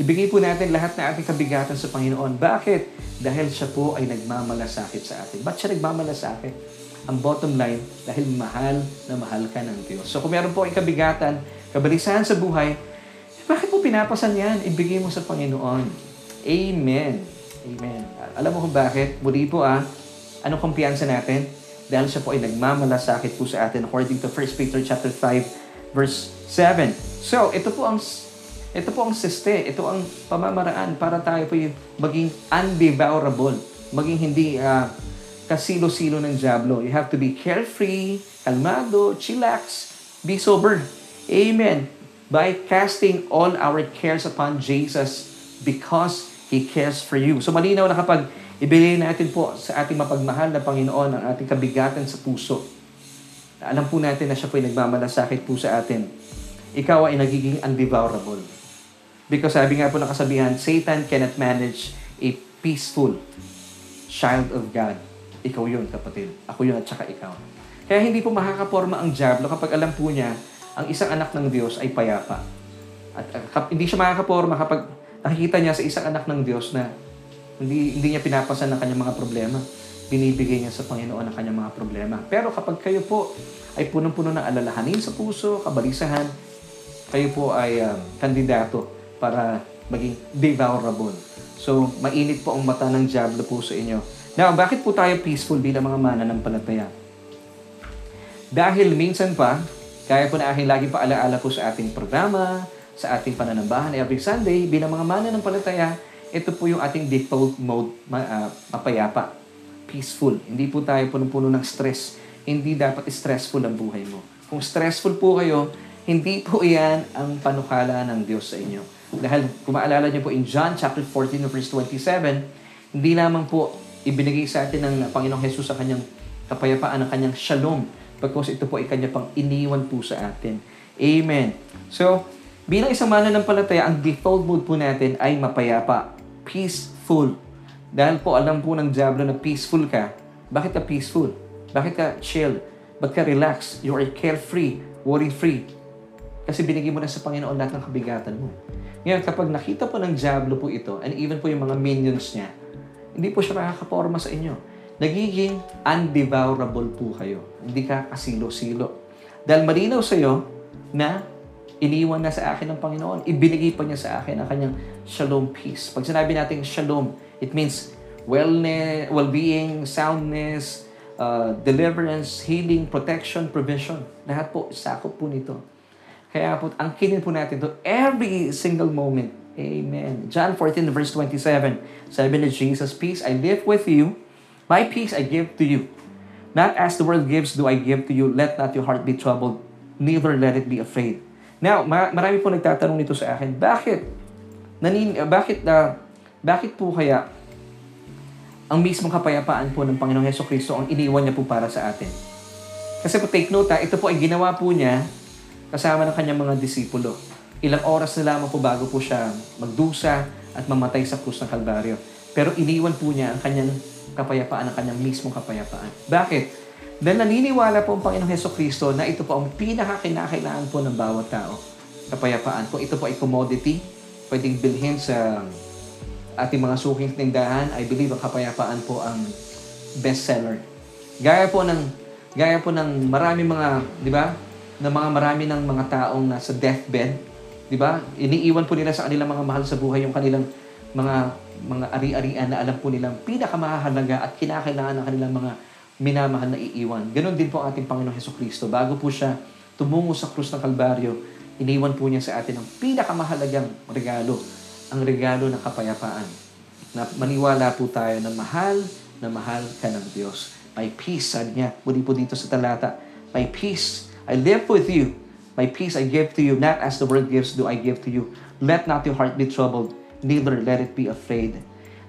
Ibigay po natin lahat na ating kabigatan sa Panginoon. Bakit? Dahil siya po ay nagmamalasakit sa atin. Ba't siya nagmamalasakit? Ang bottom line, dahil mahal na mahal ka ng Diyos. So kung meron po ay kabigatan, kabalisahan sa buhay, bakit mo pinapasan yan? Ibigay mo sa Panginoon. Amen. Amen. Alam mo kung bakit? Muli po ah, anong kumpiyansa natin? Dahil siya po ay nagmamalasakit po sa atin according to 1 Peter chapter 5 verse 7. So, ito po ang ito po ang siste, ito ang pamamaraan para tayo po yung maging undevourable, maging hindi uh, kasilo-silo ng Diablo. You have to be carefree, kalmado, chillax, be sober. Amen. By casting all our cares upon Jesus because He cares for you. So malinaw na kapag ibigay natin po sa ating mapagmahal na Panginoon ang ating kabigatan sa puso, alam po natin na siya po ay nagmamalasakit po sa atin. Ikaw ay nagiging undevourable. Because sabi nga po ng kasabihan, Satan cannot manage a peaceful child of God. Ikaw yun, kapatid. Ako yun at saka ikaw. Kaya hindi po makakaporma ang Diablo kapag alam po niya ang isang anak ng Diyos ay payapa. At uh, hindi siya makakaporma kapag nakikita niya sa isang anak ng Diyos na hindi, hindi niya pinapasan ng kanyang mga problema. Binibigay niya sa Panginoon ang kanyang mga problema. Pero kapag kayo po ay punong-puno ng alalahanin sa puso, kabalisahan, kayo po ay um, kandidato para maging devourable. So, mainit po ang mata ng Diablo po sa inyo. Now, bakit po tayo peaceful bilang mga mananampalataya? Dahil minsan pa, kaya po na aking lagi paalaala po sa ating programa, sa ating pananambahan every Sunday, bilang mga mananampalataya, ito po yung ating default mode, uh, mapayapa, peaceful. Hindi po tayo punong-puno ng stress. Hindi dapat stressful ang buhay mo. Kung stressful po kayo, hindi po iyan ang panukala ng Diyos sa inyo. Dahil kung maalala niyo po in John chapter 14 verse 27, hindi lamang po ibinigay sa atin ng Panginoong Jesus sa kanyang kapayapaan, ang kanyang shalom, pagkos ito po ay kanya pang iniwan po sa atin. Amen. So, bilang isang mananampalataya, ang default mode po natin ay mapayapa, peaceful. Dahil po alam po ng Diablo na peaceful ka, bakit ka peaceful? Bakit ka chill? Bakit ka relax? You are carefree, worry-free. Kasi binigay mo na sa Panginoon lahat ng kabigatan mo. Ngayon, kapag nakita po ng Diablo po ito, and even po yung mga minions niya, hindi po siya makakaporma sa inyo. Nagiging undevourable po kayo. Hindi ka kasilo-silo. Dahil malinaw sa iyo na iniwan na sa akin ng Panginoon. Ibinigay pa niya sa akin ang kanyang shalom peace. Pag sinabi natin shalom, it means wellness, well-being, soundness, uh, deliverance, healing, protection, provision. Lahat po, sakop po nito. Kaya po, ang kinin po natin to every single moment. Amen. John 14 verse 27. Sabi ni Jesus, Peace I live with you. My peace I give to you. Not as the world gives do I give to you. Let not your heart be troubled. Neither let it be afraid. Now, marami po nagtatanong nito sa akin, bakit? Nanin, bakit, uh, bakit po kaya ang mismong kapayapaan po ng Panginoong Heso Kristo ang iniwan niya po para sa atin? Kasi po take note ha, ito po ay ginawa po niya kasama ng kanyang mga disipulo. Ilang oras na lamang po bago po siya magdusa at mamatay sa krus ng Kalbaryo. Pero iniwan po niya ang kanyang kapayapaan, ang kanyang mismong kapayapaan. Bakit? Dahil naniniwala po ang Panginoong Heso Kristo na ito po ang pinakakinakailangan po ng bawat tao. Kapayapaan. Kung ito po ay commodity, pwedeng bilhin sa ating mga suking tindahan, I believe ang kapayapaan po ang bestseller. Gaya po ng gaya po ng marami mga, di ba? na mga marami ng mga taong nasa deathbed, di ba? Iniiwan po nila sa kanilang mga mahal sa buhay yung kanilang mga mga ari-arian na alam po nilang pinakamahalaga at kinakailangan ng kanilang mga minamahal na iiwan. Ganon din po ang ating Panginoong Heso Kristo. Bago po siya tumungo sa krus ng Kalbaryo, iniwan po niya sa atin ang pinakamahalagang regalo, ang regalo ng kapayapaan. Na maniwala po tayo na mahal na mahal ka ng Diyos. May peace, sabi niya, muli po dito sa talata, may peace I live with you. My peace I give to you, not as the world gives do I give to you. Let not your heart be troubled, neither let it be afraid.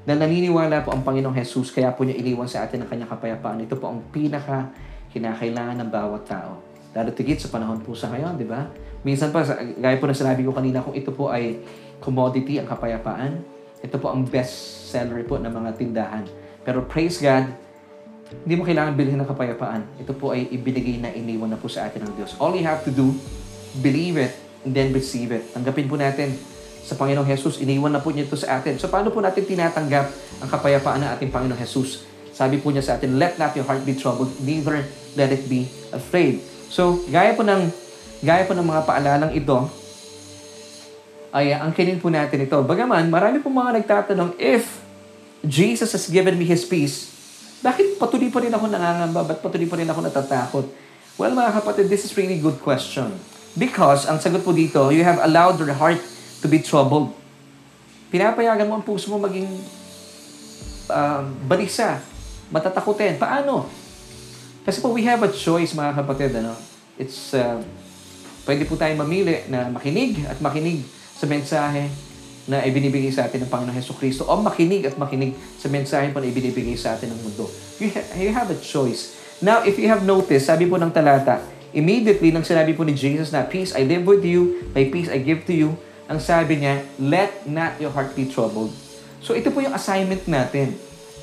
Na naniniwala po ang Panginoong Jesus, kaya po niya iniwan sa atin ang kanyang kapayapaan. Ito po ang pinaka kinakailangan ng bawat tao. Lalo tigit sa panahon po sa ngayon, di ba? Minsan pa, gaya po na sinabi ko kanina, kung ito po ay commodity, ang kapayapaan, Ito po ang best seller po ng mga tindahan. Pero praise God, hindi mo kailangan bilhin ng kapayapaan. Ito po ay ibinigay na iniwan na po sa atin ng Diyos. All you have to do, believe it, and then receive it. Tanggapin po natin sa Panginoong Jesus, iniwan na po niya ito sa atin. So paano po natin tinatanggap ang kapayapaan ng ating Panginoong Jesus? Sabi po niya sa atin, let not your heart be troubled, neither let it be afraid. So, gaya po ng, gaya po ng mga paalalang ito, ay ang kinin po natin ito. Bagaman, marami po mga nagtatanong, if Jesus has given me His peace, bakit patuloy pa rin ako nangangamba? Ba't patuloy pa rin ako natatakot? Well, mga kapatid, this is really good question. Because, ang sagot po dito, you have allowed your heart to be troubled. Pinapayagan mo ang puso mo maging uh, balisa, matatakutin. Paano? Kasi po, we have a choice, mga kapatid. Ano? It's, uh, pwede po tayo mamili na makinig at makinig sa mensahe na ibinibigay sa atin ng Panginoon Heso Kristo o makinig at makinig sa mensahe po na ibinibigay sa atin ng mundo. You, ha- you have a choice. Now, if you have noticed, sabi po ng talata, immediately nang sinabi po ni Jesus na, Peace I live with you, my peace I give to you, ang sabi niya, let not your heart be troubled. So ito po yung assignment natin.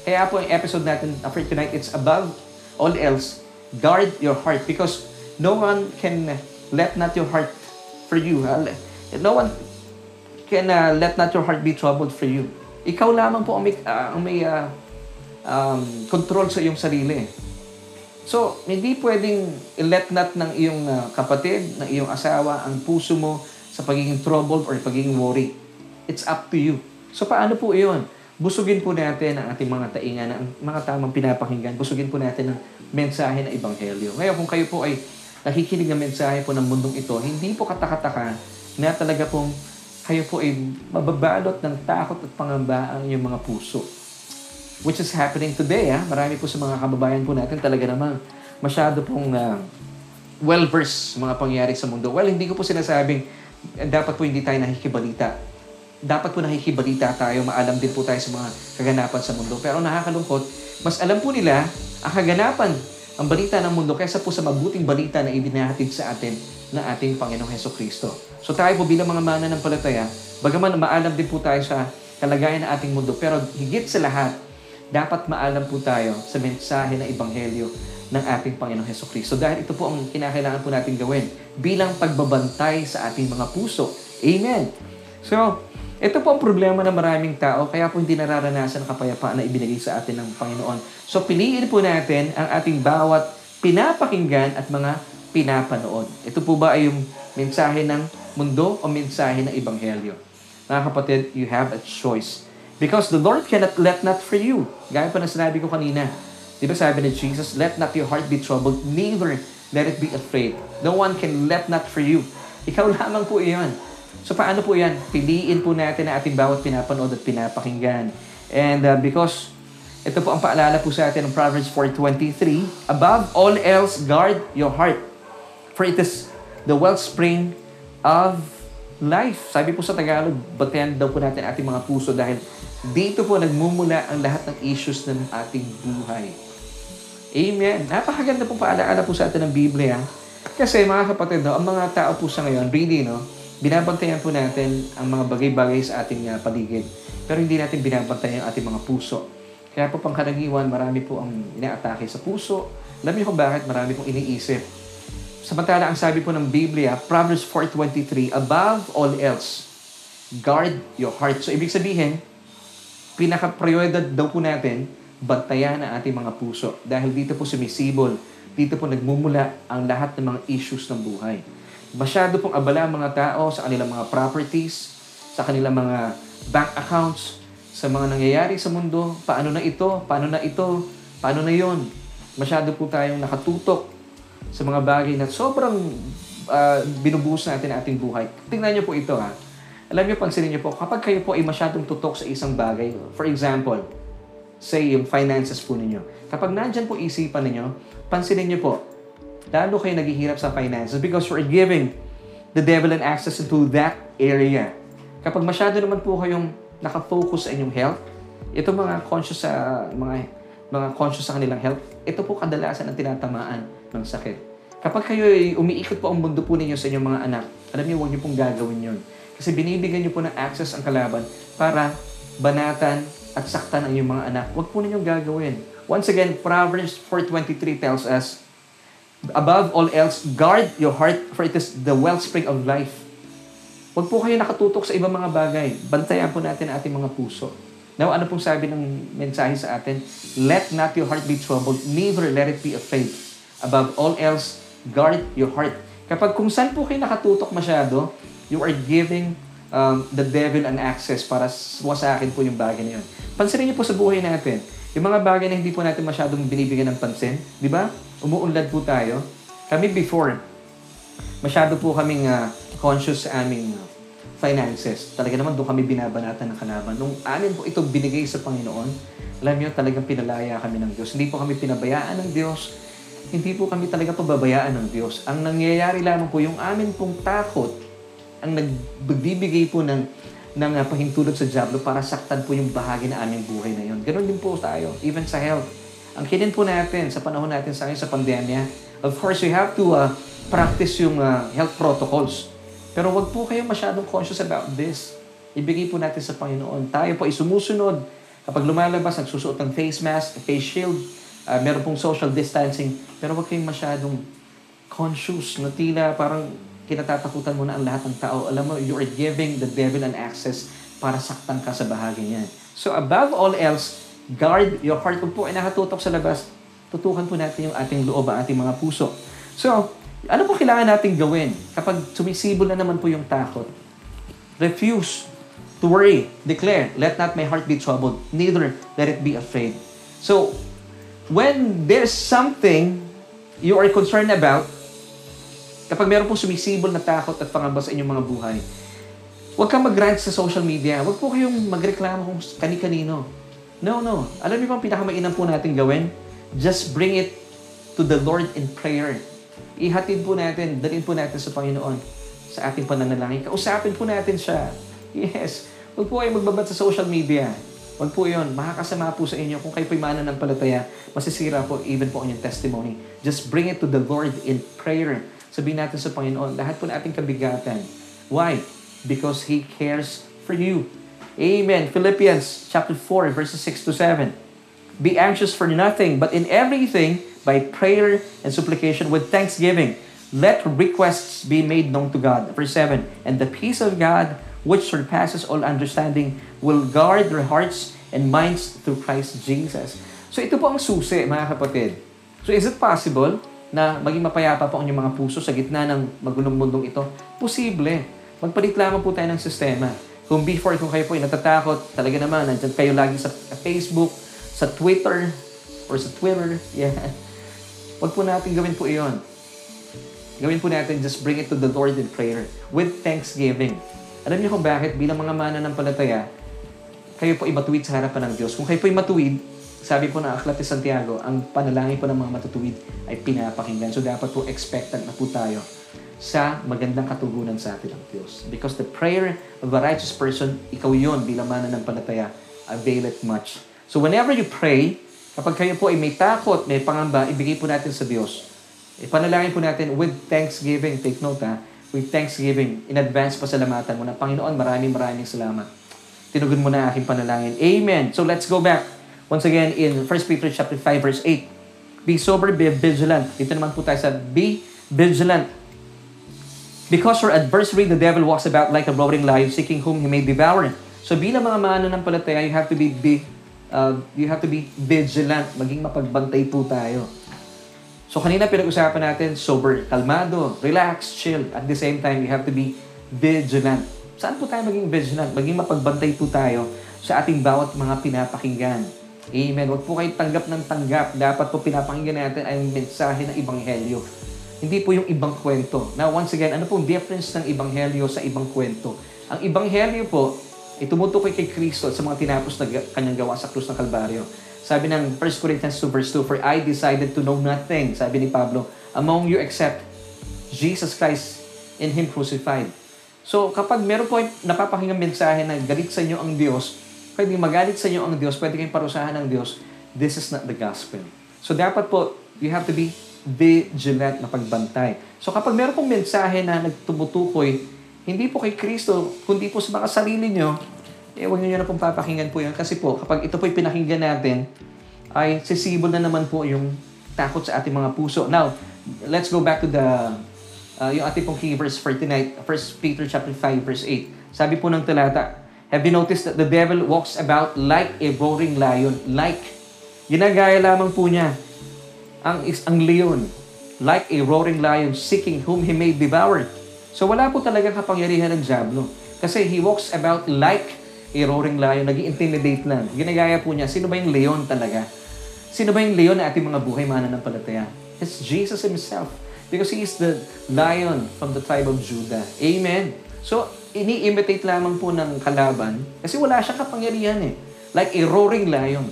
Kaya po yung episode natin for tonight, it's above all else, guard your heart because no one can let not your heart for you. No one can uh, let not your heart be troubled for you. Ikaw lamang po ang may, uh, ang may uh, um, control sa iyong sarili. So, hindi pwedeng let not ng iyong uh, kapatid, ng iyong asawa, ang puso mo sa pagiging troubled or pagiging worry. It's up to you. So, paano po iyon? Busugin po natin ang ating mga tainga, ang mga tamang pinapakinggan. Busugin po natin ang mensahe ng Ebanghelyo. Ngayon, kung kayo po ay nakikinig ng mensahe po ng mundong ito, hindi po katakataka na talaga pong kayo po ay mababalot ng takot at pangamba ang inyong mga puso. Which is happening today. Ha? Marami po sa mga kababayan po natin talaga namang masyado pong uh, well-versed mga pangyayari sa mundo. Well, hindi ko po sinasabing dapat po hindi tayo nakikibalita. Dapat po nakikibalita tayo, maalam din po tayo sa mga kaganapan sa mundo. Pero nakakalungkot, mas alam po nila ang kaganapan, ang balita ng mundo kaysa po sa mabuting balita na ibinahatid sa atin ng ating Panginoong Heso Kristo. So tayo po bilang mga mana ng palataya, bagaman maalam din po tayo sa kalagayan ng ating mundo, pero higit sa lahat, dapat maalam po tayo sa mensahe ng Ebanghelyo ng ating Panginoong Heso Kristo. Dahil ito po ang kinakailangan po natin gawin bilang pagbabantay sa ating mga puso. Amen. So, ito po ang problema ng maraming tao, kaya po hindi nararanasan ang kapayapaan na ibinigay sa atin ng Panginoon. So, piliin po natin ang ating bawat pinapakinggan at mga pinapanood. Ito po ba ay yung mensahe ng mundo o mensahe ng Ebanghelyo? Mga kapatid, you have a choice. Because the Lord cannot let not for you. Gaya pa na sinabi ko kanina. Di ba sabi ni Jesus, let not your heart be troubled, neither let it be afraid. No one can let not for you. Ikaw <laughs> lamang po iyon. So paano po yan? Piliin po natin ang ating bawat pinapanood at pinapakinggan. And uh, because ito po ang paalala po sa atin ng Proverbs 4.23, Above all else, guard your heart. For it is the wellspring of life. Sabi po sa Tagalog, batayan daw po natin ating mga puso dahil dito po nagmumula ang lahat ng issues ng ating buhay. Amen. Napakaganda po paalaala po sa atin ng Biblia. Kasi mga kapatid, no, ang mga tao po sa ngayon, really, no, binabantayan po natin ang mga bagay-bagay sa ating uh, paligid. Pero hindi natin binabantayan ang ating mga puso. Kaya po pangkaraniwan, marami po ang inaatake sa puso. Alam niyo kung bakit marami pong iniisip. Samantala, ang sabi po ng Biblia, Proverbs 4.23, Above all else, guard your heart. So, ibig sabihin, pinaka-prioridad daw po natin, bantayan ang ating mga puso. Dahil dito po sumisibol, dito po nagmumula ang lahat ng mga issues ng buhay. Masyado pong abala ang mga tao sa kanilang mga properties, sa kanilang mga bank accounts, sa mga nangyayari sa mundo, paano na ito, paano na ito, paano na yon. Masyado po tayong nakatutok sa mga bagay na sobrang uh, binubuhos natin ang ating buhay. Tingnan niyo po ito ha. Alam niyo, pansinin niyo po, kapag kayo po ay masyadong tutok sa isang bagay, for example, say yung finances po ninyo, kapag nandyan po isipan ninyo, pansinin niyo po, lalo kayo naghihirap sa finances because you're giving the devil an access into that area. Kapag masyado naman po kayong nakafocus sa inyong health, ito mga conscious sa mga mga conscious sa kanilang health, ito po kadalasan ang tinatamaan ng sakit. Kapag kayo ay umiikot po ang mundo po ninyo sa inyong mga anak, alam niyo, huwag niyo pong gagawin yon. Kasi binibigyan niyo po ng access ang kalaban para banatan, at saktan ang iyong mga anak. Huwag po ninyong gagawin. Once again, Proverbs 4.23 tells us, Above all else, guard your heart, for it is the wellspring of life. Huwag po kayo nakatutok sa ibang mga bagay. Bantayan po natin ang ating mga puso. Now, ano pong sabi ng mensahe sa atin? Let not your heart be troubled, neither let it be afraid. Above all else, guard your heart. Kapag kung saan po kayo nakatutok masyado, you are giving um, the devil an access para wasakin po yung bagay na yun. Pansinin niyo po sa buhay natin, yung mga bagay na hindi po natin masyadong binibigyan ng pansin, di ba? Umuunlad po tayo. Kami before, masyado po kaming uh, conscious sa aming uh, finances. Talaga naman doon kami binabanatan ng kalaban. Nung amin po ito binigay sa Panginoon, alam niyo talagang pinalaya kami ng Diyos. Hindi po kami pinabayaan ng Diyos. Hindi po kami talaga pababayaan ng Diyos. Ang nangyayari lamang po yung amin pong takot ang nagbibigay po ng ng uh, pahintulot sa Diablo para saktan po yung bahagi na aming buhay na yun. Ganon din po tayo, even sa health. Ang kinin po natin sa panahon natin sa sa pandemya, of course, we have to uh, practice yung uh, health protocols. Pero wag po kayo masyadong conscious about this. Ibigay po natin sa Panginoon. Tayo po ay sumusunod. Kapag lumalabas, nagsusuot ng face mask, face shield, uh, meron pong social distancing, pero wag kayong masyadong conscious na tila parang kinatatakutan mo na ang lahat ng tao. Alam mo, you are giving the devil an access para saktan ka sa bahagi niya. So above all else, guard your heart. Kung po ay nakatutok sa labas, tutukan po natin yung ating loob, ang ating mga puso. So, ano po kailangan natin gawin kapag sumisibol na naman po yung takot? Refuse to worry. Declare, let not my heart be troubled, neither let it be afraid. So, when there's something you are concerned about, Kapag meron pong sumisibol na takot at pangamba sa inyong mga buhay, huwag kang mag-rant sa social media. Huwag po kayong magreklamo kung kani-kanino. No, no. Alam niyo bang pinakamainam po natin gawin? Just bring it to the Lord in prayer. Ihatid po natin, dalhin po natin sa Panginoon sa ating pananalangin. Kausapin po natin siya. Yes. Huwag po kayo magbabad sa social media. Huwag po yun. Makakasama po sa inyo. Kung kayo po'y mananampalataya, masisira po even po ang inyong testimony. Just bring it to the Lord in prayer. Sabihin natin sa Panginoon, lahat po nating kabigatan. Why? Because He cares for you. Amen. Philippians chapter 4, verses 6 to 7. Be anxious for nothing, but in everything, by prayer and supplication with thanksgiving, let requests be made known to God. Verse 7. And the peace of God, which surpasses all understanding, will guard your hearts and minds through Christ Jesus. So ito po ang susi, mga kapatid. So is it possible na maging mapayapa po ang inyong mga puso sa gitna ng magulong mundong ito? Posible. Magpalit lamang po tayo ng sistema. Kung before, kung kayo po ay natatakot, talaga naman, nandyan kayo lagi sa Facebook, sa Twitter, or sa Twitter, <laughs> yeah. Huwag po natin gawin po iyon. Gawin po natin, just bring it to the Lord in prayer with thanksgiving. Alam niyo kung bakit bilang mga mana ng palataya, kayo po ay matuwid sa harapan ng Diyos. Kung kayo po ay matuwid, sabi po na Aklat ni Santiago, ang panalangin po ng mga matutuwid ay pinapakinggan. So dapat po expectant na po tayo sa magandang katugunan sa atin ng Diyos. Because the prayer of a righteous person, ikaw yon bilang mana ng palataya, availeth much. So whenever you pray, kapag kayo po ay may takot, may pangamba, ibigay po natin sa Diyos. Ipanalangin po natin with thanksgiving. Take note ha. With thanksgiving. In advance, pasalamatan mo na, Panginoon, maraming maraming salamat. Tinugon mo na aking panalangin. Amen. So let's go back Once again, in 1 Peter chapter 5, verse 8, Be sober, be vigilant. Ito naman po tayo sa be vigilant. Because your adversary, the devil, walks about like a roaring lion, seeking whom he may devour. So bilang mga mananampalataya, you have to be, be uh, you have to be vigilant. Maging mapagbantay po tayo. So kanina pinag-usapan natin, sober, kalmado, relax, chill. At the same time, you have to be vigilant. Saan po tayo maging vigilant? Maging mapagbantay po tayo sa ating bawat mga pinapakinggan. Amen. Huwag po kayo tanggap ng tanggap. Dapat po pinapakinggan natin ay mensahe ng Ibanghelyo. Hindi po yung ibang kwento. Now, once again, ano pong difference ng Ibanghelyo sa ibang kwento? Ang Ibanghelyo po, itumutukoy kay Kristo sa mga tinapos na kanyang gawa sa krus ng Kalbaryo. Sabi ng 1 Corinthians 2 verse 2, For I decided to know nothing, sabi ni Pablo, among you except Jesus Christ in Him crucified. So kapag meron po napapakinggan mensahe na galit sa inyo ang Diyos, pwedeng magalit sa inyo ang Diyos, pwede kayong parusahan ng Diyos, this is not the gospel. So dapat po, you have to be vigilant na pagbantay. So kapag meron pong mensahe na nagtumutukoy, hindi po kay Kristo, kundi po sa mga sarili nyo, eh huwag niyo na pong papakinggan po yan. Kasi po, kapag ito po'y pinakinggan natin, ay sisibol na naman po yung takot sa ating mga puso. Now, let's go back to the uh, yung ating pong key verse for tonight, 1 Peter chapter 5 verse 8. Sabi po ng talata, Have you noticed that the devil walks about like a roaring lion? Like. Ginagaya lamang po niya ang, is, ang leon. Like a roaring lion seeking whom he may devour. So wala po talagang kapangyarihan ng Diablo. Kasi he walks about like a roaring lion. nag intimidate lang. Ginagaya po niya, sino ba yung leon talaga? Sino ba yung leon na ating mga buhay mananampalataya? It's Jesus Himself. Because He is the lion from the tribe of Judah. Amen. So, ini-imitate lamang po ng kalaban kasi wala siyang kapangyarihan eh. Like a roaring lion.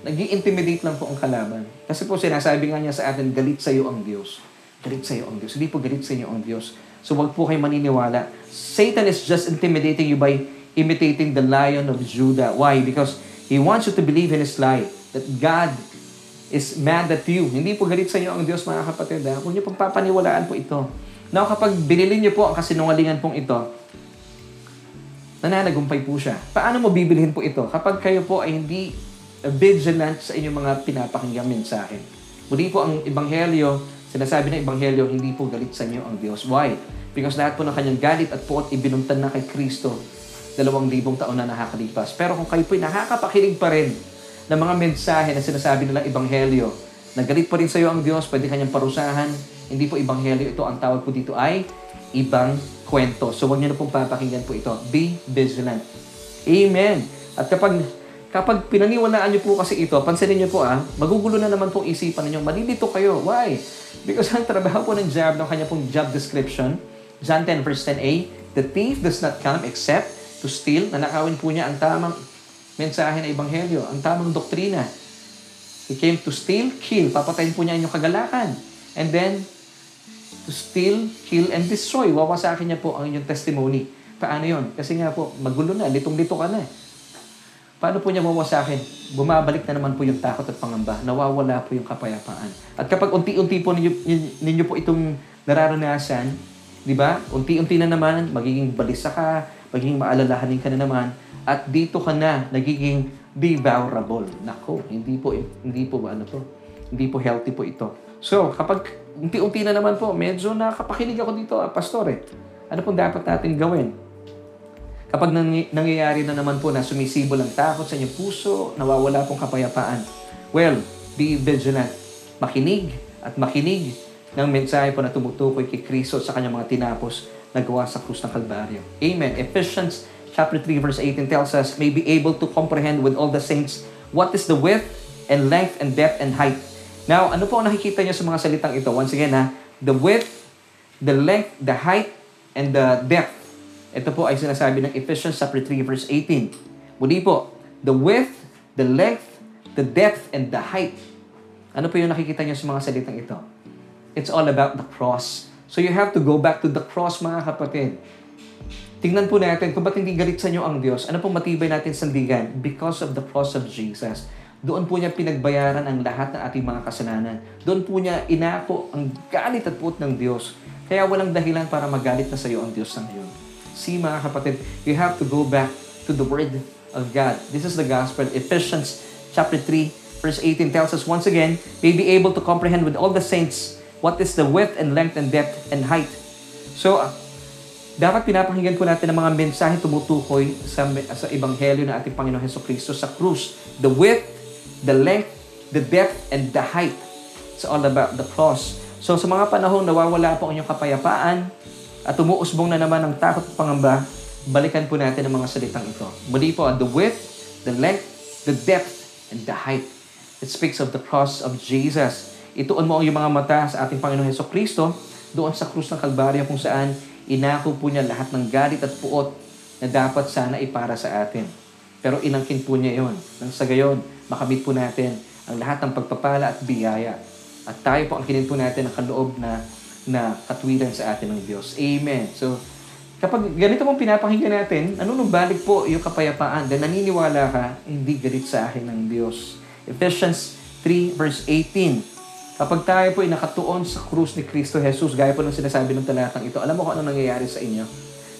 nag intimidate lang po ang kalaban. Kasi po sinasabi nga niya sa atin, galit sa iyo ang Diyos. Galit sa iyo ang Diyos. Hindi po galit sa iyo ang Diyos. So wag po kayo maniniwala. Satan is just intimidating you by imitating the lion of Judah. Why? Because he wants you to believe in his lie. That God is mad at you. Hindi po galit sa iyo ang Diyos, mga kapatid. Ha? Kung niyo pagpapaniwalaan po ito. Now, kapag binili niyo po ang kasinungalingan pong ito, nananagumpay po siya. Paano mo bibilihin po ito? Kapag kayo po ay hindi vigilant sa inyong mga pinapakinggang mensahe. Muli po ang Ebanghelyo, sinasabi ng Ebanghelyo, hindi po galit sa inyo ang Diyos. Why? Because lahat po ng kanyang galit at puot ibinuntan na kay Kristo dalawang libong taon na nakakalipas. Pero kung kayo po ay nakakapakinig pa rin ng mga mensahe na sinasabi nilang Ebanghelyo, na galit pa rin sa iyo ang Diyos, pwede kanyang parusahan, hindi po Ebanghelyo ito, ang tawag po dito ay ibang kwento. So huwag niyo na pong papakinggan po ito. Be vigilant. Amen. At kapag kapag pinaniwalaan niyo po kasi ito, pansinin niyo po ah, magugulo na naman pong isipan ninyo. Malilito kayo. Why? Because <laughs> ang trabaho po ng job, ng kanya pong job description, John 10 verse 10a, the thief does not come except to steal. Nanakawin po niya ang tamang mensahe ng Ebanghelyo, ang tamang doktrina. He came to steal, kill. Papatayin po niya inyong kagalakan. And then, to steal, kill, and destroy. Wawasakin niya po ang inyong testimony. Paano yon? Kasi nga po, magulo na, litong-lito ka na. Paano po niya mawasakin? Bumabalik na naman po yung takot at pangamba. Nawawala po yung kapayapaan. At kapag unti-unti po ninyo, ninyo po itong nararanasan, di ba? Unti-unti na naman, magiging balisa ka, magiging maalalahanin ka na naman, at dito ka na nagiging devourable. Nako, hindi po, hindi po ano to? Hindi po healthy po ito. So, kapag unti-unti na naman po, medyo nakapakinig ako dito, ah, pastor eh. Ano pong dapat natin gawin? Kapag nang, nangyayari na naman po na sumisibol ang takot sa inyong puso, nawawala pong kapayapaan. Well, be vigilant. Makinig at makinig ng mensahe po na tumutukoy kay Kristo sa kanyang mga tinapos na gawa sa krus ng Kalbaryo. Amen. Ephesians chapter 3 verse 18 tells us, may be able to comprehend with all the saints what is the width and length and depth and height Now, ano po ang nakikita niyo sa mga salitang ito? Once again, ha, the width, the length, the height, and the depth. Ito po ay sinasabi ng Ephesians chapter 3 verse 18. Muli po, the width, the length, the depth, and the height. Ano po yung nakikita niyo sa mga salitang ito? It's all about the cross. So you have to go back to the cross, mga kapatid. Tingnan po natin kung ba't hindi galit sa inyo ang Diyos. Ano pong matibay natin sandigan? Because of the cross of Jesus. Doon po niya pinagbayaran ang lahat ng ating mga kasalanan. Doon po niya inako ang galit at puot ng Diyos. Kaya walang dahilan para magalit na sa iyo ang Diyos sa ngayon. See mga kapatid, you have to go back to the Word of God. This is the gospel. Ephesians chapter 3 verse 18 tells us once again, may be able to comprehend with all the saints what is the width and length and depth and height. So, uh, dapat pinapakinggan po natin ang mga mensahe tumutukoy sa, sa Ebanghelyo ng ating Panginoon Heso Kristo sa krus. The width the length, the depth, and the height. It's all about the cross. So sa mga panahong nawawala po ang inyong kapayapaan at umuusbong na naman ang takot at pangamba, balikan po natin ang mga salitang ito. Muli po, the width, the length, the depth, and the height. It speaks of the cross of Jesus. Ituon mo ang iyong mga mata sa ating Panginoon Heso Kristo doon sa krus ng Kalbaryo kung saan inako po niya lahat ng galit at puot na dapat sana ipara sa atin. Pero inangkin po niya yon. Nang sa gayon, makamit po natin ang lahat ng pagpapala at biyaya. At tayo po ang kinin po natin ang kaloob na, na katwiran sa atin ng Diyos. Amen. So, kapag ganito mong pinapakinggan natin, ano nung balik po yung kapayapaan, then naniniwala ka, hindi galit sa akin ng Diyos. Ephesians 3 verse 18. Kapag tayo po ay nakatuon sa krus ni Kristo Jesus, gaya po ng sinasabi ng talatang ito, alam mo kung ano nangyayari sa inyo?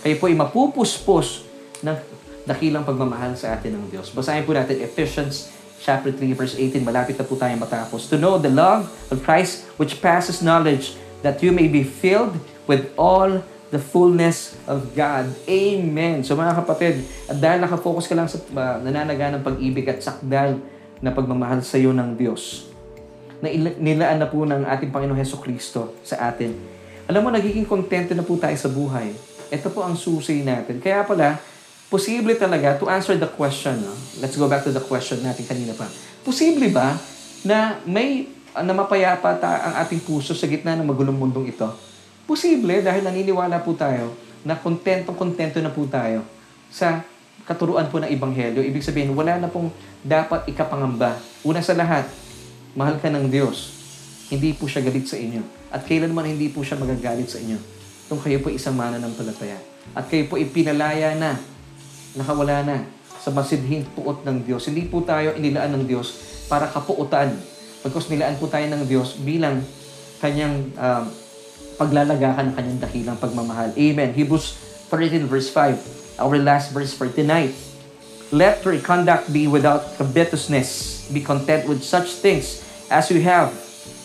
Kayo po ay mapupuspos ng dakilang pagmamahal sa atin ng Diyos. Basahin po natin Ephesians chapter 3 verse 18. Malapit na po tayo matapos. To know the love of Christ which passes knowledge that you may be filled with all the fullness of God. Amen. So mga kapatid, at dahil nakafocus ka lang sa uh, nananaga ng pag-ibig at sakdal na pagmamahal sa iyo ng Diyos, na nilaan na po ng ating Panginoon Heso Kristo sa atin. Alam mo, nagiging kontento na po tayo sa buhay. Ito po ang susi natin. Kaya pala, posible talaga to answer the question. No? Let's go back to the question natin kanina pa. Posible ba na may na mapayapa ta ang ating puso sa gitna ng magulong mundong ito? Posible dahil naniniwala po tayo na kontentong-kontento na po tayo sa katuruan po ng Ebanghelyo. Ibig sabihin, wala na pong dapat ikapangamba. Una sa lahat, mahal ka ng Diyos. Hindi po siya galit sa inyo. At kailanman hindi po siya magagalit sa inyo. Kung kayo po isang mana ng palataya. At kayo po ipinalaya na nakawala na sa masidhing puot ng Diyos. Hindi po tayo inilaan ng Diyos para kapuutan. Pagkos nilaan po tayo ng Diyos bilang kanyang uh, paglalagakan ng kanyang dakilang pagmamahal. Amen. Hebrews 13 verse 5. Our last verse for tonight. Let your conduct be without covetousness. Be content with such things as you have.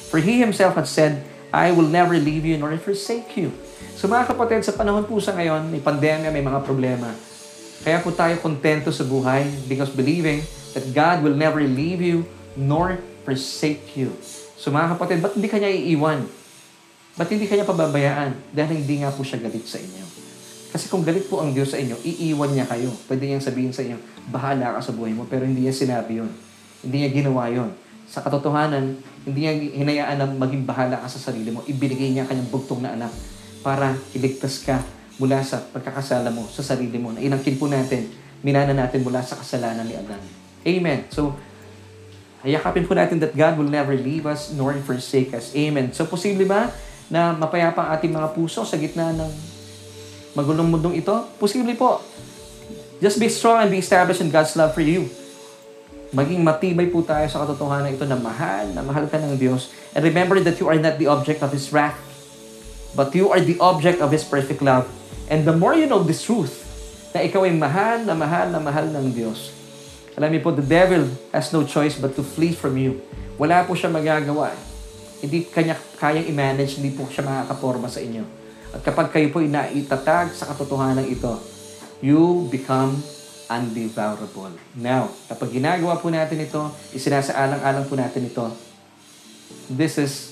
For He Himself had said, I will never leave you nor forsake you. So mga kapatid, sa panahon po sa ngayon, may pandemya, may mga problema. Kaya po tayo kontento sa buhay because believing that God will never leave you nor forsake you. So mga kapatid, ba't hindi kanya iiwan? Ba't hindi kanya pababayaan? Dahil hindi nga po siya galit sa inyo. Kasi kung galit po ang Diyos sa inyo, iiwan niya kayo. Pwede niyang sabihin sa inyo, bahala ka sa buhay mo, pero hindi niya sinabi yun. Hindi niya ginawa yun. Sa katotohanan, hindi niya hinayaan na maging bahala ka sa sarili mo. Ibinigay niya kanyang bugtong na anak para iligtas ka mula sa pagkakasala mo sa sarili mo na inangkin po natin, minana natin mula sa kasalanan ni Adan. Amen. So, hayakapin po natin that God will never leave us nor forsake us. Amen. So, posible ba na mapayapa ang ating mga puso sa gitna ng magulong mundong ito? Posible po. Just be strong and be established in God's love for you. Maging matibay po tayo sa katotohanan ito na mahal, na mahal ka ng Diyos. And remember that you are not the object of His wrath, but you are the object of His perfect love. And the more you know this truth, na ikaw ay mahal na mahal na mahal ng Diyos, alam niyo po, the devil has no choice but to flee from you. Wala po siya magagawa. Hindi kanya kayang i-manage, hindi po siya makakaporma sa inyo. At kapag kayo po inaitatag sa katotohanan ito, you become undevourable. Now, kapag ginagawa po natin ito, isinasaalang-alang po natin ito, this is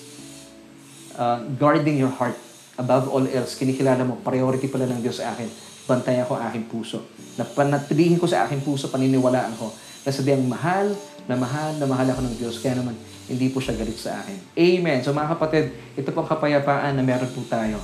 uh, guarding your heart above all else, kinikilala mo, priority pala ng Diyos sa akin. Bantayan ko ang aking puso. Napanatilihin ko sa aking puso, paniniwalaan ko na sabihan mahal, na mahal, na mahal ako ng Diyos. Kaya naman, hindi po siya galit sa akin. Amen. So mga kapatid, ito pong kapayapaan na meron po tayo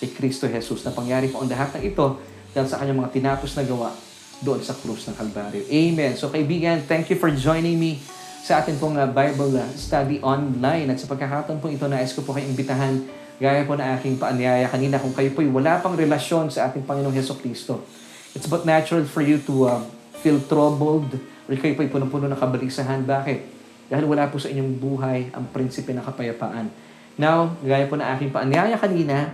kay Kristo Jesus na pangyari po ang lahat ng ito dahil sa kanyang mga tinapos na gawa doon sa krus ng Kalbaryo. Amen. So kaibigan, thank you for joining me sa atin pong uh, Bible uh, study online. At sa pagkakataon po ito, nais ko po kayong imbitahan Gaya po na aking paanyaya kanina, kung kayo po'y wala pang relasyon sa ating Panginoong Heso Kristo, it's but natural for you to uh, feel troubled or kayo po'y puno-puno ng kabalisahan. Bakit? Dahil wala po sa inyong buhay ang prinsipe ng kapayapaan. Now, gaya po na aking paanyaya kanina,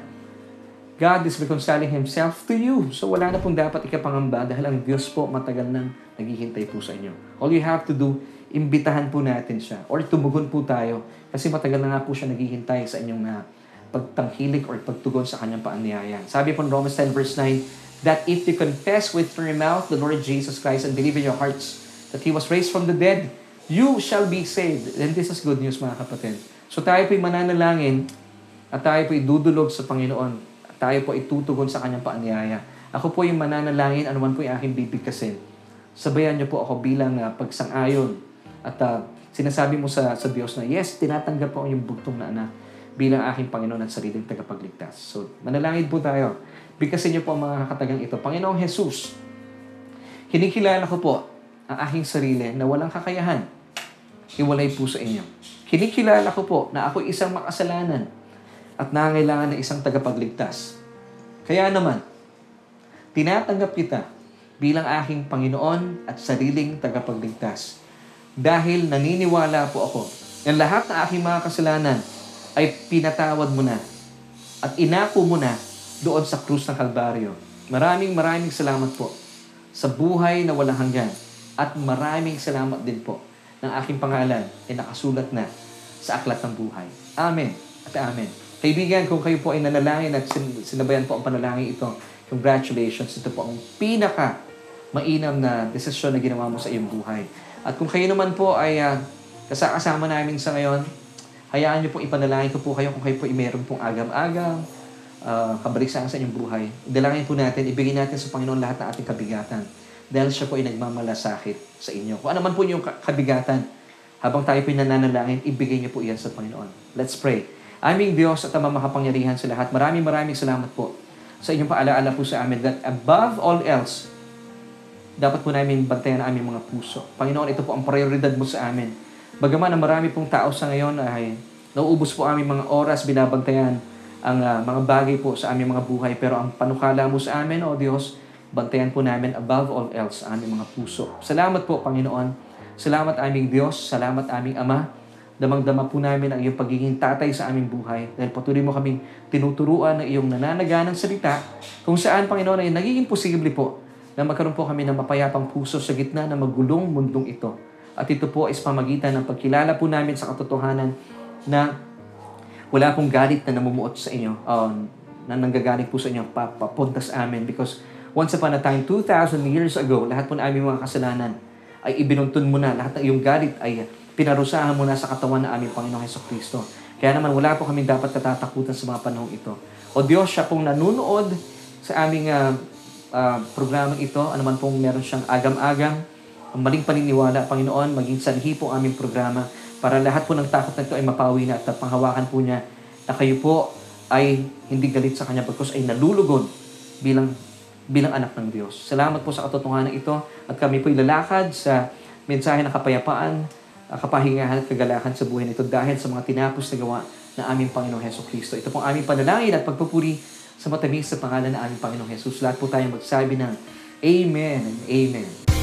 God is reconciling Himself to you. So wala na pong dapat ikapangamba dahil ang Diyos po matagal nang naghihintay po sa inyo. All you have to do, imbitahan po natin siya or tumugon po tayo kasi matagal na nga po siya naghihintay sa inyong uh, pagtangkilik or pagtugon sa kanyang paanyaya. Sabi po in Romans 10 verse 9, that if you confess with your mouth the Lord Jesus Christ and believe in your hearts that He was raised from the dead, you shall be saved. And this is good news mga kapatid. So tayo po'y mananalangin at tayo po'y dudulog sa Panginoon at tayo po itutugon sa kanyang paanyaya. Ako po yung mananalangin, anuman po yung aking bibigkasin. Sabayan niyo po ako bilang uh, pagsang-ayon at uh, sinasabi mo sa, sa Diyos na, yes, tinatanggap po yung bugtong na anak bilang aking Panginoon at sariling tagapagligtas. So, manalangin po tayo. Bigkasin niyo po ang mga katagang ito. Panginoong Jesus, kinikilala ko po ang aking sarili na walang kakayahan. Iwalay po sa inyo. Kinikilala ko po na ako isang makasalanan at nangailangan ng isang tagapagligtas. Kaya naman, tinatanggap kita bilang aking Panginoon at sariling tagapagligtas. Dahil naniniwala po ako na lahat ng aking mga kasalanan ay pinatawad mo na at inako mo na doon sa krus ng Kalbaryo. Maraming maraming salamat po sa buhay na walang hanggan. At maraming salamat din po ng aking pangalan ay nakasulat na sa aklat ng buhay. Amen at amen. Kaibigan, kung kayo po ay nanalangin at sin- sinabayan po ang panalangin ito, congratulations. Ito po ang pinaka mainam na desisyon na ginawa mo sa iyong buhay. At kung kayo naman po ay uh, kasama namin sa ngayon, hayaan niyo po ipanalangin ko po kayo kung kayo po meron pong agam-agam, uh, kabaliksaan sa inyong buhay. Dalangin po natin, ibigay natin sa Panginoon lahat ng ating kabigatan dahil siya po ay nagmamalasakit sa inyo. Kung ano man po yung kabigatan, habang tayo po nananalangin, ibigay niyo po iyan sa Panginoon. Let's pray. Aming Diyos at Ama makapangyarihan sa lahat, maraming maraming salamat po sa inyong paalaala po sa amin that above all else, dapat po namin bantayan ang aming mga puso. Panginoon, ito po ang prioridad mo sa amin. Bagaman na marami pong tao sa ngayon ay nauubos po aming mga oras, binabantayan ang uh, mga bagay po sa aming mga buhay. Pero ang panukala mo sa amin, O Diyos, bantayan po namin above all else ang aming mga puso. Salamat po, Panginoon. Salamat aming Diyos. Salamat aming Ama Damang-dama po namin ang iyong pagiging tatay sa aming buhay dahil patuloy mo kaming tinuturuan ng iyong nananaganang salita kung saan, Panginoon, ay nagiging posible po na magkaroon po kami ng mapayapang puso sa gitna ng magulong mundong ito. At ito po is pamagitan ng pagkilala po namin sa katotohanan na wala pong galit na namumuot sa inyo, uh, na nanggagaling po sa inyo papunta sa amin because once upon a time, 2,000 years ago, lahat po ng aming mga kasalanan ay ibinuntun mo na, lahat ng iyong galit ay pinarusahan mo na sa katawan ng aming Panginoong Heso Kristo. Kaya naman wala po kami dapat katatakutan sa mga panahong ito. O Diyos, siya pong nanunood sa aming uh, uh, programang ito, anuman pong meron siyang agam-agam, ang maling paniniwala, Panginoon, maging sanhi po aming programa para lahat po ng takot na ito ay mapawi na at panghawakan po niya na kayo po ay hindi galit sa Kanya bagkus ay nalulugod bilang bilang anak ng Diyos. Salamat po sa katotohanan ito at kami po ilalakad sa mensahe ng kapayapaan uh, kapahingahan at kagalakan sa buhay nito dahil sa mga tinapos na gawa ng aming Panginoong Heso Kristo. Ito pong aming panalangin at pagpupuri sa matamis sa pangalan ng aming Panginoong Jesus. Lahat po tayo magsabi ng Amen and Amen.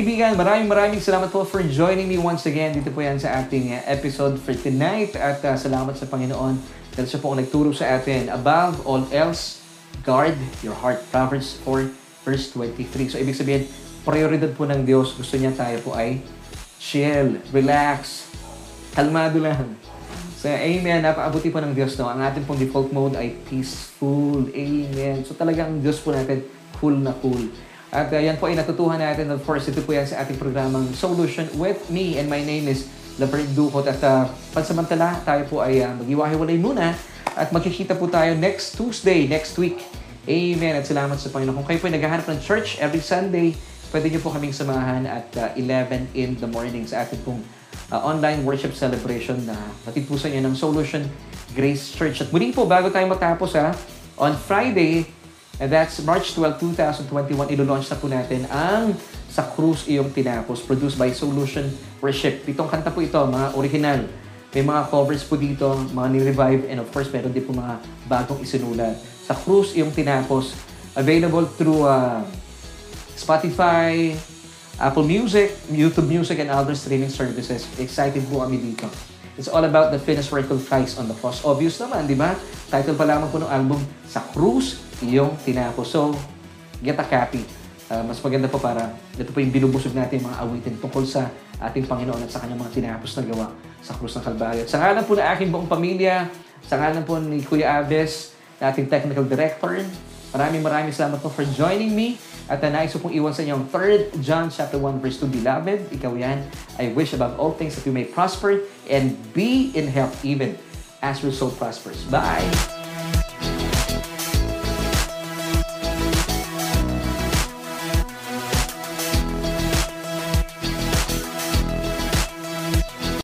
Kaibigan, maraming maraming salamat po for joining me once again. Dito po yan sa ating uh, episode for tonight. At uh, salamat sa Panginoon dahil siya po ang nagturo sa atin. Above all else, guard your heart. Proverbs 4 verse 23. So, ibig sabihin, prioridad po ng Diyos. Gusto niya tayo po ay chill, relax, kalmado lang. So, amen. Napaabuti po ng Diyos. No? Ang ating pong default mode ay peaceful. Amen. So, talagang Diyos po natin, cool na cool. At uh, yan po ay natutuhan natin. Of course, ito po yan sa ating programang Solution with me. And my name is Laverne Ducot. At uh, pansamantala, tayo po ay uh, maghiwa-hiwalay muna. At magkikita po tayo next Tuesday, next week. Amen. At salamat sa Panginoon. Kung kayo po ay naghahanap ng church every Sunday, pwede niyo po kaming samahan at uh, 11 in the morning sa ating pong uh, online worship celebration na natid po sa inyo ng Solution Grace Church. At muli po, bago tayo matapos ha, on Friday, And that's March 12, 2021, ilo-launch na po natin ang Sa Cruz Iyong Tinapos, produced by Solution Worship. Pitong kanta po ito, mga original. May mga covers po dito, mga ni-revive, and of course, meron din po mga bagong isinulat. Sa Cruz Iyong Tinapos, available through uh, Spotify, Apple Music, YouTube Music, and other streaming services. Excited po kami dito. It's all about the work of Christ on the cross. Obvious naman, di ba? Title pa lamang po ng album, Sa Cruz yung tinapos. So, get a copy. Uh, mas maganda po para ito po yung binubusog natin mga awitin tungkol sa ating Panginoon at sa kanyang mga tinapos na gawa sa krus ng Kalbaryo. At sa ngalan po ng aking buong pamilya, sa ngalan po ni Kuya Aves, na ating technical director, maraming maraming salamat po for joining me. At uh, nais pong iwan sa inyo ang 3 John chapter 1 verse 2, Beloved, ikaw yan, I wish above all things that you may prosper and be in health even as your soul prospers. Bye!